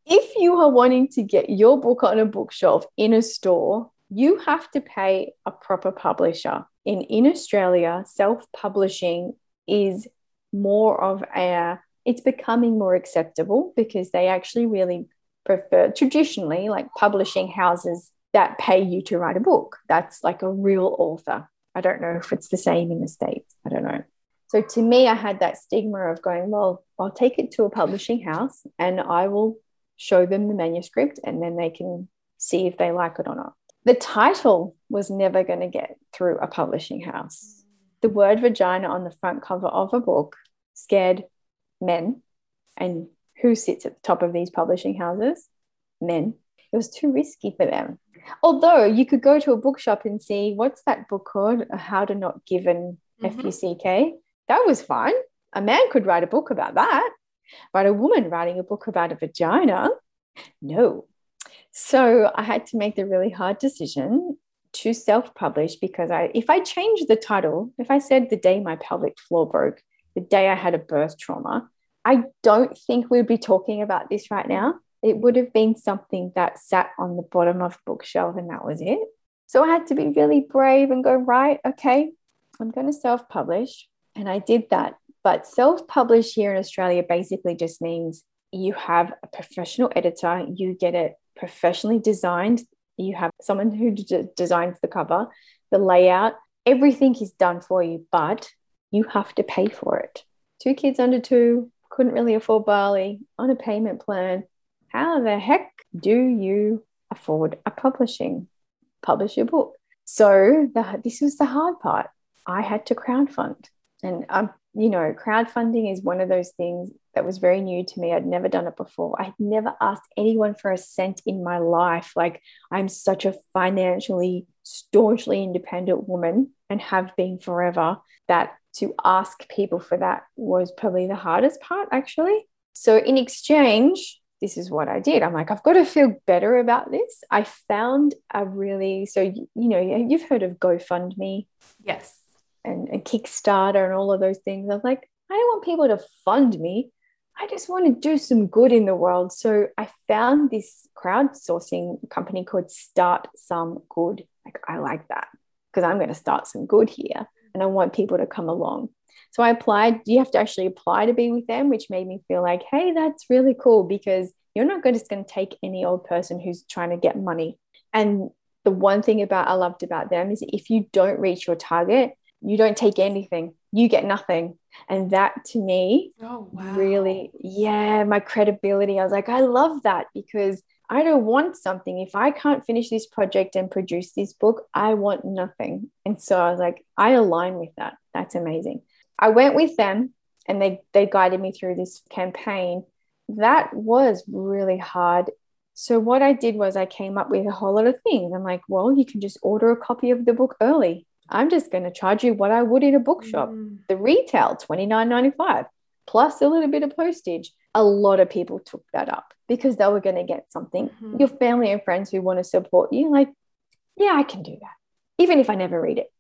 if you are wanting to get your book on a bookshelf in a store, you have to pay a proper publisher. In in Australia, self-publishing is more of a it's becoming more acceptable because they actually really prefer traditionally like publishing houses that pay you to write a book. That's like a real author. I don't know if it's the same in the States. I don't know. So to me, I had that stigma of going, well, I'll take it to a publishing house and I will show them the manuscript and then they can see if they like it or not. The title was never going to get through a publishing house. The word vagina on the front cover of a book scared men. And who sits at the top of these publishing houses? Men. It was too risky for them. Although you could go to a bookshop and see what's that book called? How to Not Give an Mhm. F U C K. That was fine. A man could write a book about that. But a woman writing a book about a vagina, no. So I had to make the really hard decision to self-publish because I if I changed the title, if I said the day my pelvic floor broke, the day I had a birth trauma, I don't think we'd be talking about this right now. It would have been something that sat on the bottom of a bookshelf and that was it. So I had to be really brave and go, right, okay, I'm going to self publish. And I did that. But self publish here in Australia basically just means you have a professional editor, you get it professionally designed, you have someone who d- designs the cover, the layout, everything is done for you, but you have to pay for it. Two kids under two, couldn't really afford Bali on a payment plan. How the heck do you afford a publishing, publish your book? So the, this was the hard part. I had to crowdfund. And um, you know, crowdfunding is one of those things that was very new to me. I'd never done it before. I'd never asked anyone for a cent in my life. Like I'm such a financially staunchly independent woman and have been forever that to ask people for that was probably the hardest part actually. So in exchange, this is what I did. I'm like, I've got to feel better about this. I found a really, so, you know, you've heard of GoFundMe. Yes. And, and Kickstarter and all of those things. I was like, I don't want people to fund me. I just want to do some good in the world. So I found this crowdsourcing company called Start Some Good. Like, I like that because I'm going to start some good here and I want people to come along. So I applied. You have to actually apply to be with them, which made me feel like, hey, that's really cool because you're not just going to take any old person who's trying to get money. And the one thing about I loved about them is if you don't reach your target, you don't take anything. You get nothing. And that to me oh, wow. really, yeah, my credibility. I was like, I love that because I don't want something. If I can't finish this project and produce this book, I want nothing. And so I was like, I align with that. That's amazing. I went with them and they they guided me through this campaign. That was really hard. So what I did was I came up with a whole lot of things. I'm like, well, you can just order a copy of the book early. I'm just going to charge you what I would in a bookshop. Mm. The retail, $29.95, plus a little bit of postage. A lot of people took that up because they were going to get something. Mm-hmm. Your family and friends who want to support you, like, yeah, I can do that. Even if I never read it.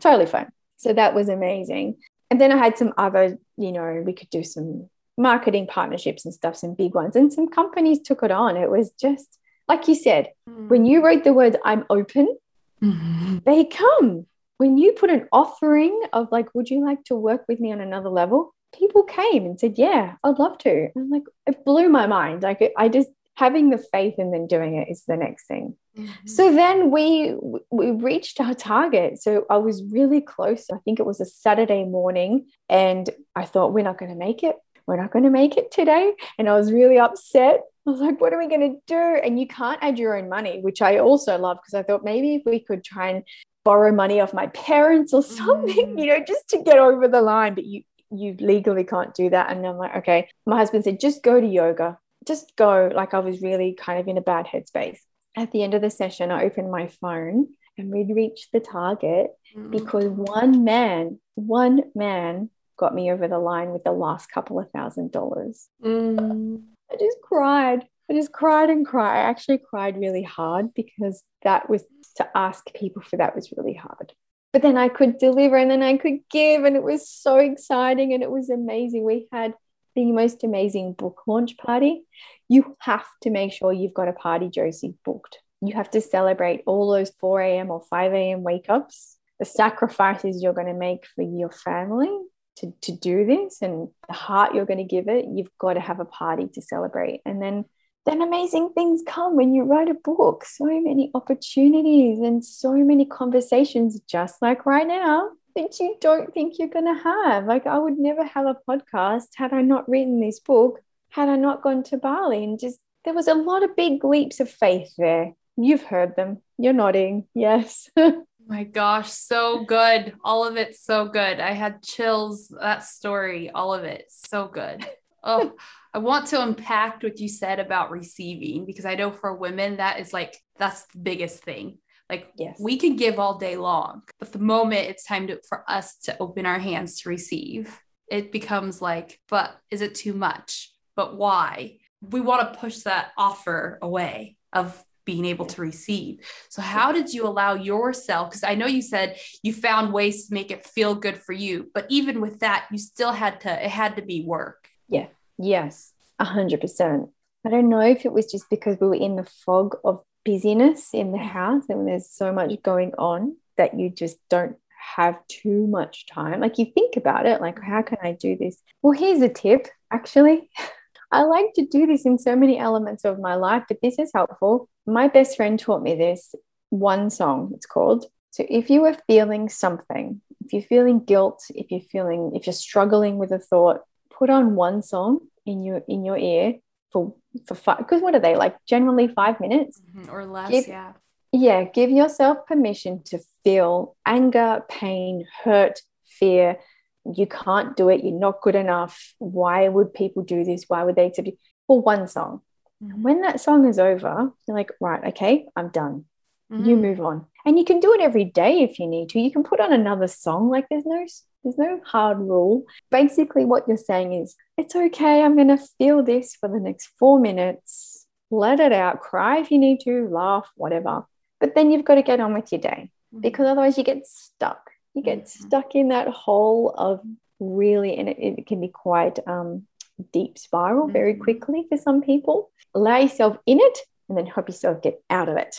Totally fine. So that was amazing. And then I had some other, you know, we could do some marketing partnerships and stuff, some big ones. And some companies took it on. It was just, like you said, mm. when you wrote the words, I'm open, mm-hmm. they come. When you put an offering of, like, would you like to work with me on another level? People came and said, Yeah, I'd love to. And I'm like, it blew my mind. Like, I just, having the faith and then doing it is the next thing. Mm-hmm. So then we we reached our target. So I was really close. I think it was a Saturday morning and I thought we're not going to make it. We're not going to make it today. And I was really upset. I was like, what are we going to do? And you can't add your own money, which I also love because I thought maybe if we could try and borrow money off my parents or something, mm. you know, just to get over the line. But you you legally can't do that. And I'm like, okay. My husband said, just go to yoga just go like I was really kind of in a bad headspace. At the end of the session, I opened my phone and we'd reached the target mm. because one man, one man got me over the line with the last couple of thousand dollars. Mm. I just cried. I just cried and cried. I actually cried really hard because that was to ask people for that was really hard. But then I could deliver and then I could give, and it was so exciting and it was amazing. We had the most amazing book launch party, you have to make sure you've got a party Josie booked. You have to celebrate all those 4 a.m. or 5 a.m. wake ups, the sacrifices you're going to make for your family to, to do this, and the heart you're going to give it. You've got to have a party to celebrate. And then then amazing things come when you write a book. So many opportunities and so many conversations, just like right now, that you don't think you're going to have. Like, I would never have a podcast had I not written this book, had I not gone to Bali. And just there was a lot of big leaps of faith there. You've heard them. You're nodding. Yes. my gosh, so good. All of it so good. I had chills. That story, all of it, so good. Oh, I want to unpack what you said about receiving because I know for women that is like that's the biggest thing. Like yes. we can give all day long, but the moment it's time to, for us to open our hands to receive, it becomes like, but is it too much? But why? We want to push that offer away of being able to receive. So, how did you allow yourself? Because I know you said you found ways to make it feel good for you, but even with that, you still had to, it had to be work. Yeah. Yes. A hundred percent. I don't know if it was just because we were in the fog of busyness in the house and there's so much going on that you just don't have too much time. Like you think about it, like, how can I do this? Well, here's a tip actually. I like to do this in so many elements of my life, but this is helpful. My best friend taught me this one song, it's called. So if you are feeling something, if you're feeling guilt, if you're feeling, if you're struggling with a thought, put on one song in your in your ear for for five because what are they like generally five minutes mm-hmm, or less give, yeah yeah give yourself permission to feel anger pain hurt fear you can't do it, you're not good enough. Why would people do this? Why would they accept you? For one song. Mhm. When that song is over, you're like, right, okay, I'm done. You Mhm. move on. And you can do it every day if you need to. You can put on another song. Like there's no there's no hard rule. Basically, what you're saying is, it's okay. I'm gonna feel this for the next four minutes. Let it out. Cry if you need to, laugh, whatever. But then you've got to get on with your day because otherwise you get stuck. You get Mhm. stuck in that hole of really, and it, it can be quite um, deep spiral very Mhm. quickly for some people. Allow yourself in it and then help yourself get out of it.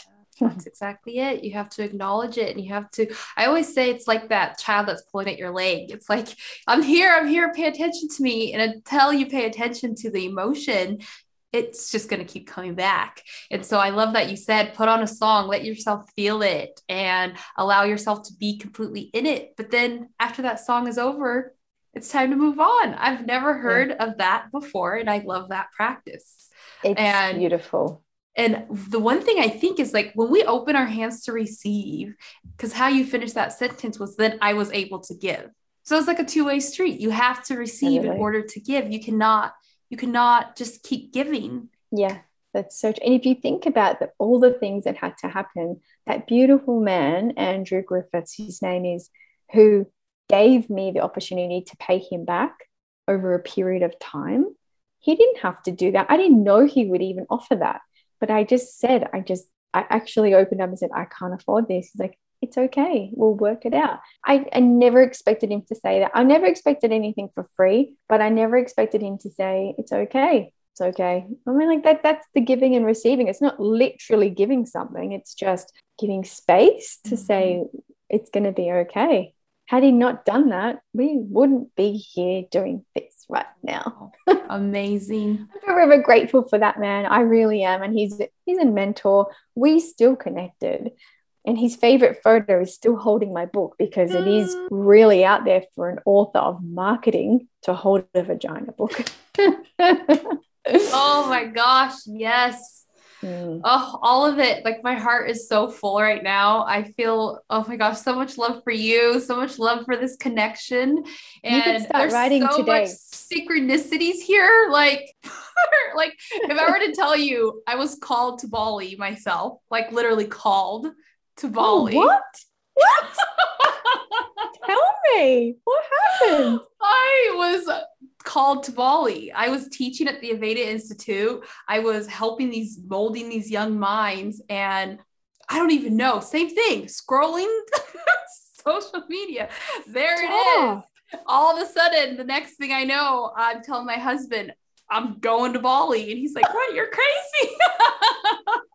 That's exactly it. You have to acknowledge it and you have to. I always say it's like that child that's pulling at your leg. It's like, I'm here, I'm here, pay attention to me. And until you pay attention to the emotion, it's just going to keep coming back. And so I love that you said, put on a song, let yourself feel it and allow yourself to be completely in it. But then after that song is over, it's time to move on. I've never heard of that before. And I love that practice. It's And- beautiful. And the one thing I think is like when we open our hands to receive, because how you finished that sentence was then I was able to give. So it's like a two-way street. You have to receive in order to give. You cannot, you cannot just keep giving. Yeah, that's so true. And if you think about the, all the things that had to happen, that beautiful man, Andrew Griffiths, his name is, who gave me the opportunity to pay him back over a period of time, he didn't have to do that. I didn't know he would even offer that. But I just said, I just, I actually opened up and said, I can't afford this. He's like, it's okay. We'll work it out. I, I never expected him to say that. I never expected anything for free, but I never expected him to say, it's okay it's okay. I mean, like that, that's the giving and receiving. It's not literally giving something, it's just giving space to mm-hmm. say it's going to be okay. Had he not done that, we wouldn't be here doing this right now. Amazing. I'm forever grateful for that man. I really am. And he's he's a mentor. We still connected. And his favorite photo is still holding my book because it is mm. really out there for an author of marketing to hold a vagina book. Oh my gosh. Yes. Mm. Oh, all of it. Like my heart is so full right now. I feel, oh my gosh, so much love for you, so much love for this connection. And can start there's writing so today. much synchronicities here. Like, like if I were to tell you, I was called to Bali myself, like literally called to Oh, Bali. what? What? Tell me. What happened? I was called to Bali. I was teaching at the Aveda Institute. I was helping these molding these young minds and I don't even know. Same thing. Scrolling social media. There it is. All of a sudden, the next thing I know, I'm telling my husband, I'm going to Bali. And he's like, What? You're crazy.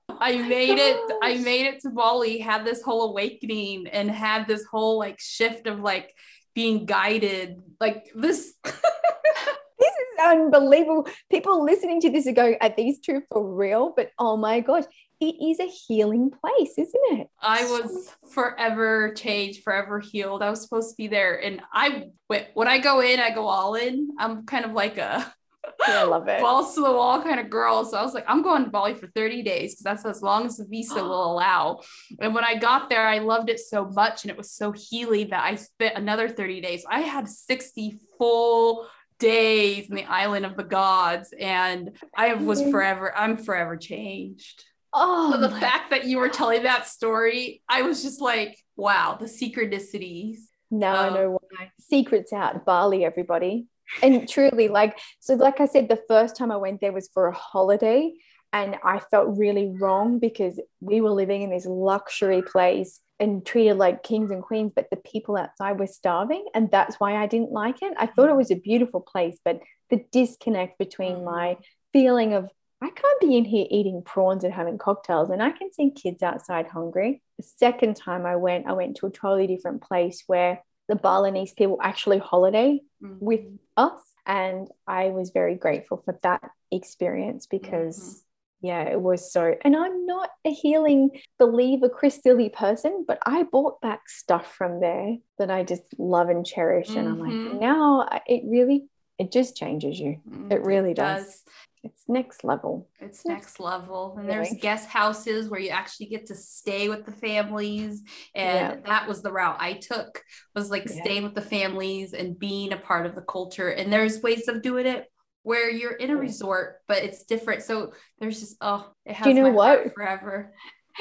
I made it. I made it to Bali, had this whole awakening and had this whole like shift of like being guided. Like this. This is unbelievable. People listening to this are going, are these two for real? But oh my gosh, it is a healing place, isn't it? I was forever changed, forever healed. I was supposed to be there. And I when I go in, I go all in. I'm kind of like a Yeah, I love it. balls to the wall kind of girl. So I was like, I'm going to Bali for 30 days because that's as long as the visa will allow. And when I got there, I loved it so much and it was so healing that I spent another 30 days. I had 60 full days in the island of the gods and I was forever, I'm forever changed. Oh, So the fact that you were telling that story, I was just like, wow, the synchronicities. now I um, know why. Secrets out, Bali, everybody. And truly, like, so, like I said, the first time I went there was for a holiday. And I felt really wrong because we were living in this luxury place and treated like kings and queens, but the people outside were starving. And that's why I didn't like it. I thought it was a beautiful place, but the disconnect between Mhm. my feeling of I can't be in here eating prawns and having cocktails, and I can see kids outside hungry. The second time I went, I went to a totally different place where the Balinese people actually holiday with us. And I was very grateful for that experience because, Mhm. Yeah, it was so. And I'm not a healing believer, Chris Silly person, but I bought back stuff from there that I just love and cherish. And I'm like, now it really, it just changes you. Mm, It really does. it's next level. It's next level. And Really? there's guest houses where you actually get to stay with the families. And Yeah. that was the route I took was like Yeah. staying with the families and being a part of the culture. And there's ways of doing it where you're in a resort, but it's different. So there's just oh, it has you know my heart what? forever.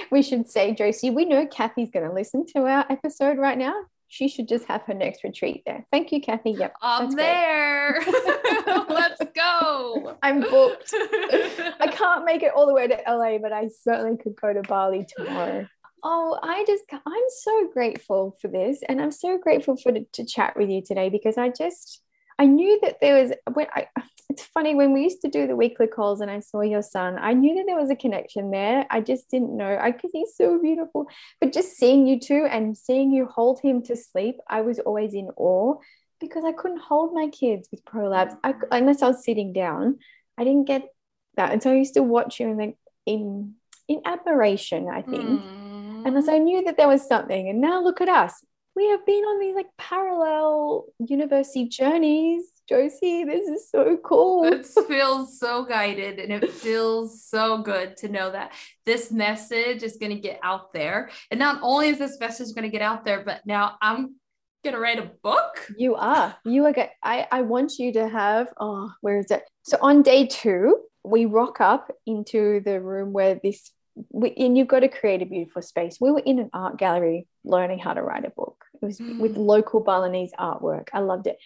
We should say, Josie, we know Kathy's going to listen to our episode right now. She should just have her next retreat there. Thank you, Kathy. Yep. I'm there. Let's go. I'm booked. I can't make it all the way to LA, but I certainly could go to Bali tomorrow. Oh, I just, I'm so grateful for this. And I'm so grateful for to chat with you today because I just, I knew that there was, when I, it's funny when we used to do the weekly calls and I saw your son, I knew that there was a connection there. I just didn't know, I, cause he's so beautiful, but just seeing you two and seeing you hold him to sleep, I was always in awe because I couldn't hold my kids with prolapse I, unless I was sitting down. I didn't get that. And so I used to watch you in like in in admiration, I think. Mm. And so I knew that there was something. And now look at us. We have been on these like parallel university journeys. Josie, this is so cool. It feels so guided and it feels so good to know that this message is going to get out there. And not only is this message going to get out there, but now I'm going to write a book. You are. You are. Get, I, I want you to have. Oh, where is it? So on day two, we rock up into the room where this, we, and you've got to create a beautiful space. We were in an art gallery learning how to write a book. It was Mm. with local Balinese artwork. I loved it.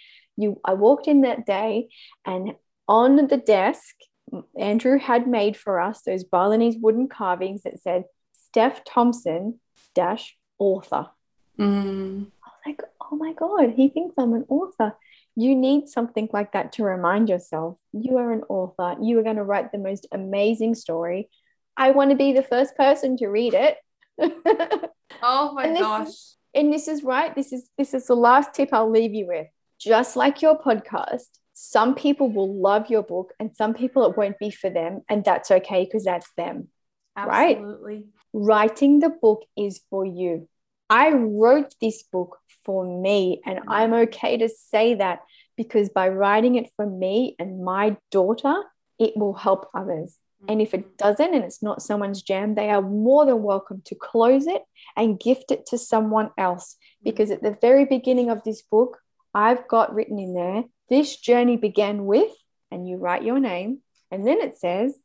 You, I walked in that day, and on the desk, Andrew had made for us those Balinese wooden carvings that said Steph Thompson dash author. Mm. I was like, oh my God, he thinks I'm an author. You need something like that to remind yourself you are an author. You are going to write the most amazing story. I want to be the first person to read it. Oh my And gosh. and this is right. This is this is the last tip I'll leave you with. Just like your podcast, some people will love your book and some people it won't be for them. And that's okay because that's them. right? Absolutely. writing the book is for you. I wrote this book for me, and I'm okay to say that because by writing it for me and my daughter, it will help others. And if it mm-hmm. doesn't and it's not someone's jam, they are more than welcome to close it and gift it to someone else. Because mm-hmm. at the very beginning of this book, I've got written in there, this journey began with, and you write your name, and then it says,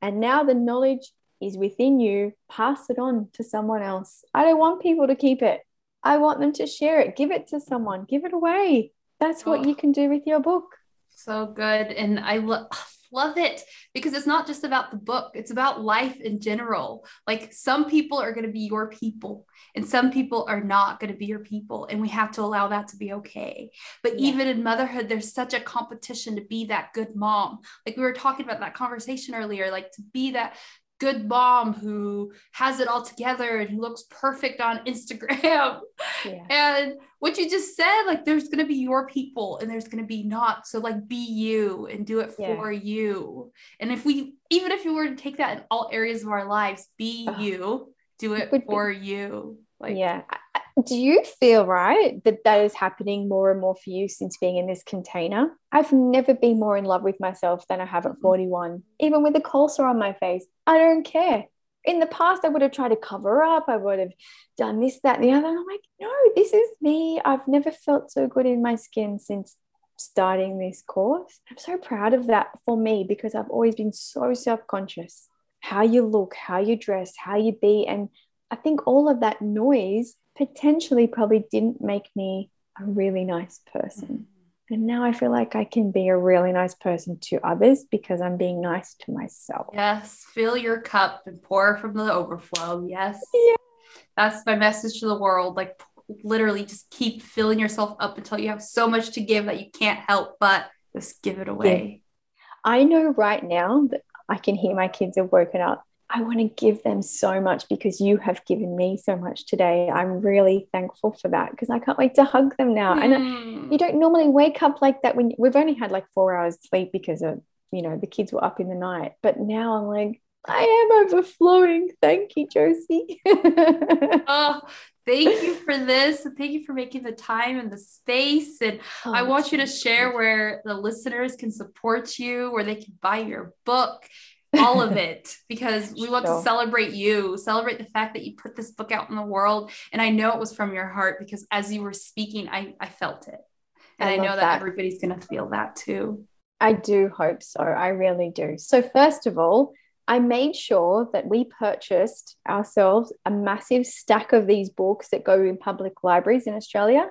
and now the knowledge is within you, pass it on to someone else. I don't want people to keep it. I want them to share it, give it to someone, give it away. That's what Oh. you can do with your book. So good. And I lo- love it because it's not just about the book, it's about life in general. Like some people are going to be your people and some people are not going to be your people. And we have to allow that to be okay. But Yeah. even in motherhood, there's such a competition to be that good mom. Like we were talking about that conversation earlier, like to be that good mom who has it all together and who looks perfect on Instagram. Yeah. And what you just said, like there's gonna be your people and there's gonna be not. So like be you and do it Yeah. for you. And if we even if you were to take that in all areas of our lives, be Ugh. you, do it be- for you. Like yeah. Do you feel right that that is happening more and more for you since being in this container? I've never been more in love with myself than I have at Mhm. 41. Even with a cold sore on my face, I don't care. In the past, I would have tried to cover up. I would have done this, that, and the other. And I'm like, no, this is me. I've never felt so good in my skin since starting this course. I'm so proud of that for me because I've always been so self conscious. How you look, how you dress, how you be. And I think all of that noise potentially probably didn't make me a really nice person. Mm-hmm. And now I feel like I can be a really nice person to others because I'm being nice to myself. Yes, fill your cup and pour from the overflow. Yes. Yeah. That's my message to the world. Like literally just keep filling yourself up until you have so much to give that you can't help but just give it away. I know right now that I can hear my kids have woken up. I want to give them so much because you have given me so much today. I'm really thankful for that because I can't wait to hug them now. And Mm. you don't normally wake up like that when we've only had like four hours sleep because of you know the kids were up in the night but now i'm like i am overflowing thank you josie Oh, thank you for this. Thank you for making the time and the space. And Oh, I want you to share where the listeners can support you, where they can buy your book, all of it, because we want to celebrate you, celebrate the fact that you put this book out in the world. And I know it was from your heart because as you were speaking, I, I felt it. And I I, know that, that. everybody's going to feel that too. I do hope so. I really do. So, first of all, I made sure that we purchased ourselves a massive stack of these books that go in public libraries in Australia.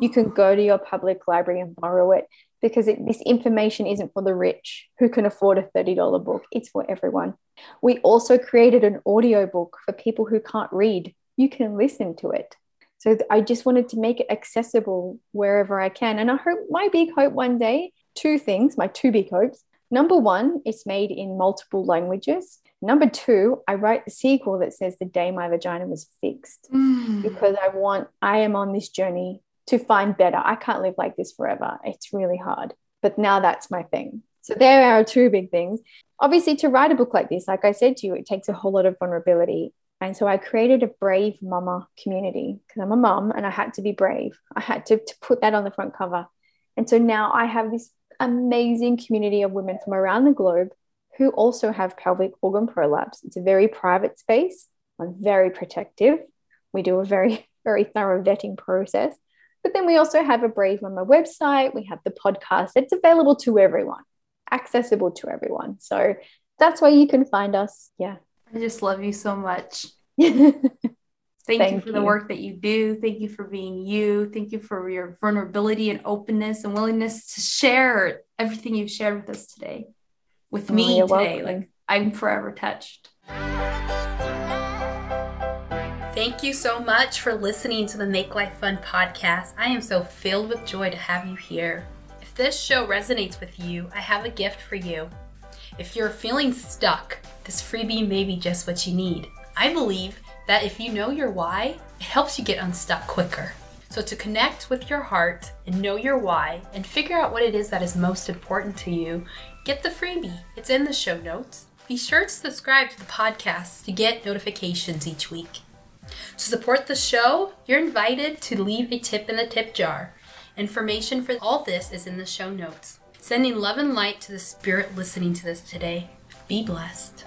You can go to your public library and borrow it because it, this information isn't for the rich who can afford a $30 book. It's for everyone. We also created an audio book for people who can't read. You can listen to it. So I just wanted to make it accessible wherever I can. And I hope my big hope one day, two things, my two big hopes. Number one, it's made in multiple languages. Number two, I write the sequel that says the day my vagina was fixed Mm. because I want, I am on this journey to find better. I can't live like this forever. It's really hard. But now that's my thing. So there are two big things. Obviously, to write a book like this, like I said to you, it takes a whole lot of vulnerability. And so I created a Brave Mumma community because I'm a mum and I had to be brave. I had to, to put that on the front cover. And so now I have this amazing community of women from around the globe who also have pelvic organ prolapse. It's a very private space. I'm very protective. We do a very, very thorough vetting process. But then we also have a Brave Mumma website. We have the podcast. It's available to everyone, accessible to everyone. So that's where you can find us. Yeah. I just love you so much. Thank, you Thank for the work that you do. Thank you for being you. Thank you for your vulnerability and openness and willingness to share everything you've shared with us today. With Oh, me today. welcome. Like I'm forever touched. Thank you so much for listening to the Make Life Fun podcast. I am so filled with joy to have you here. If this show resonates with you, I have a gift for you. If you're feeling stuck, this freebie may be just what you need. I believe that if you know your why, it helps you get unstuck quicker. So, to connect with your heart and know your why and figure out what it is that is most important to you, get the freebie. It's in the show notes. Be sure to subscribe to the podcast to get notifications each week. To support the show, you're invited to leave a tip in the tip jar. Information for all this is in the show notes. Sending love and light to the spirit listening to this today. Be blessed.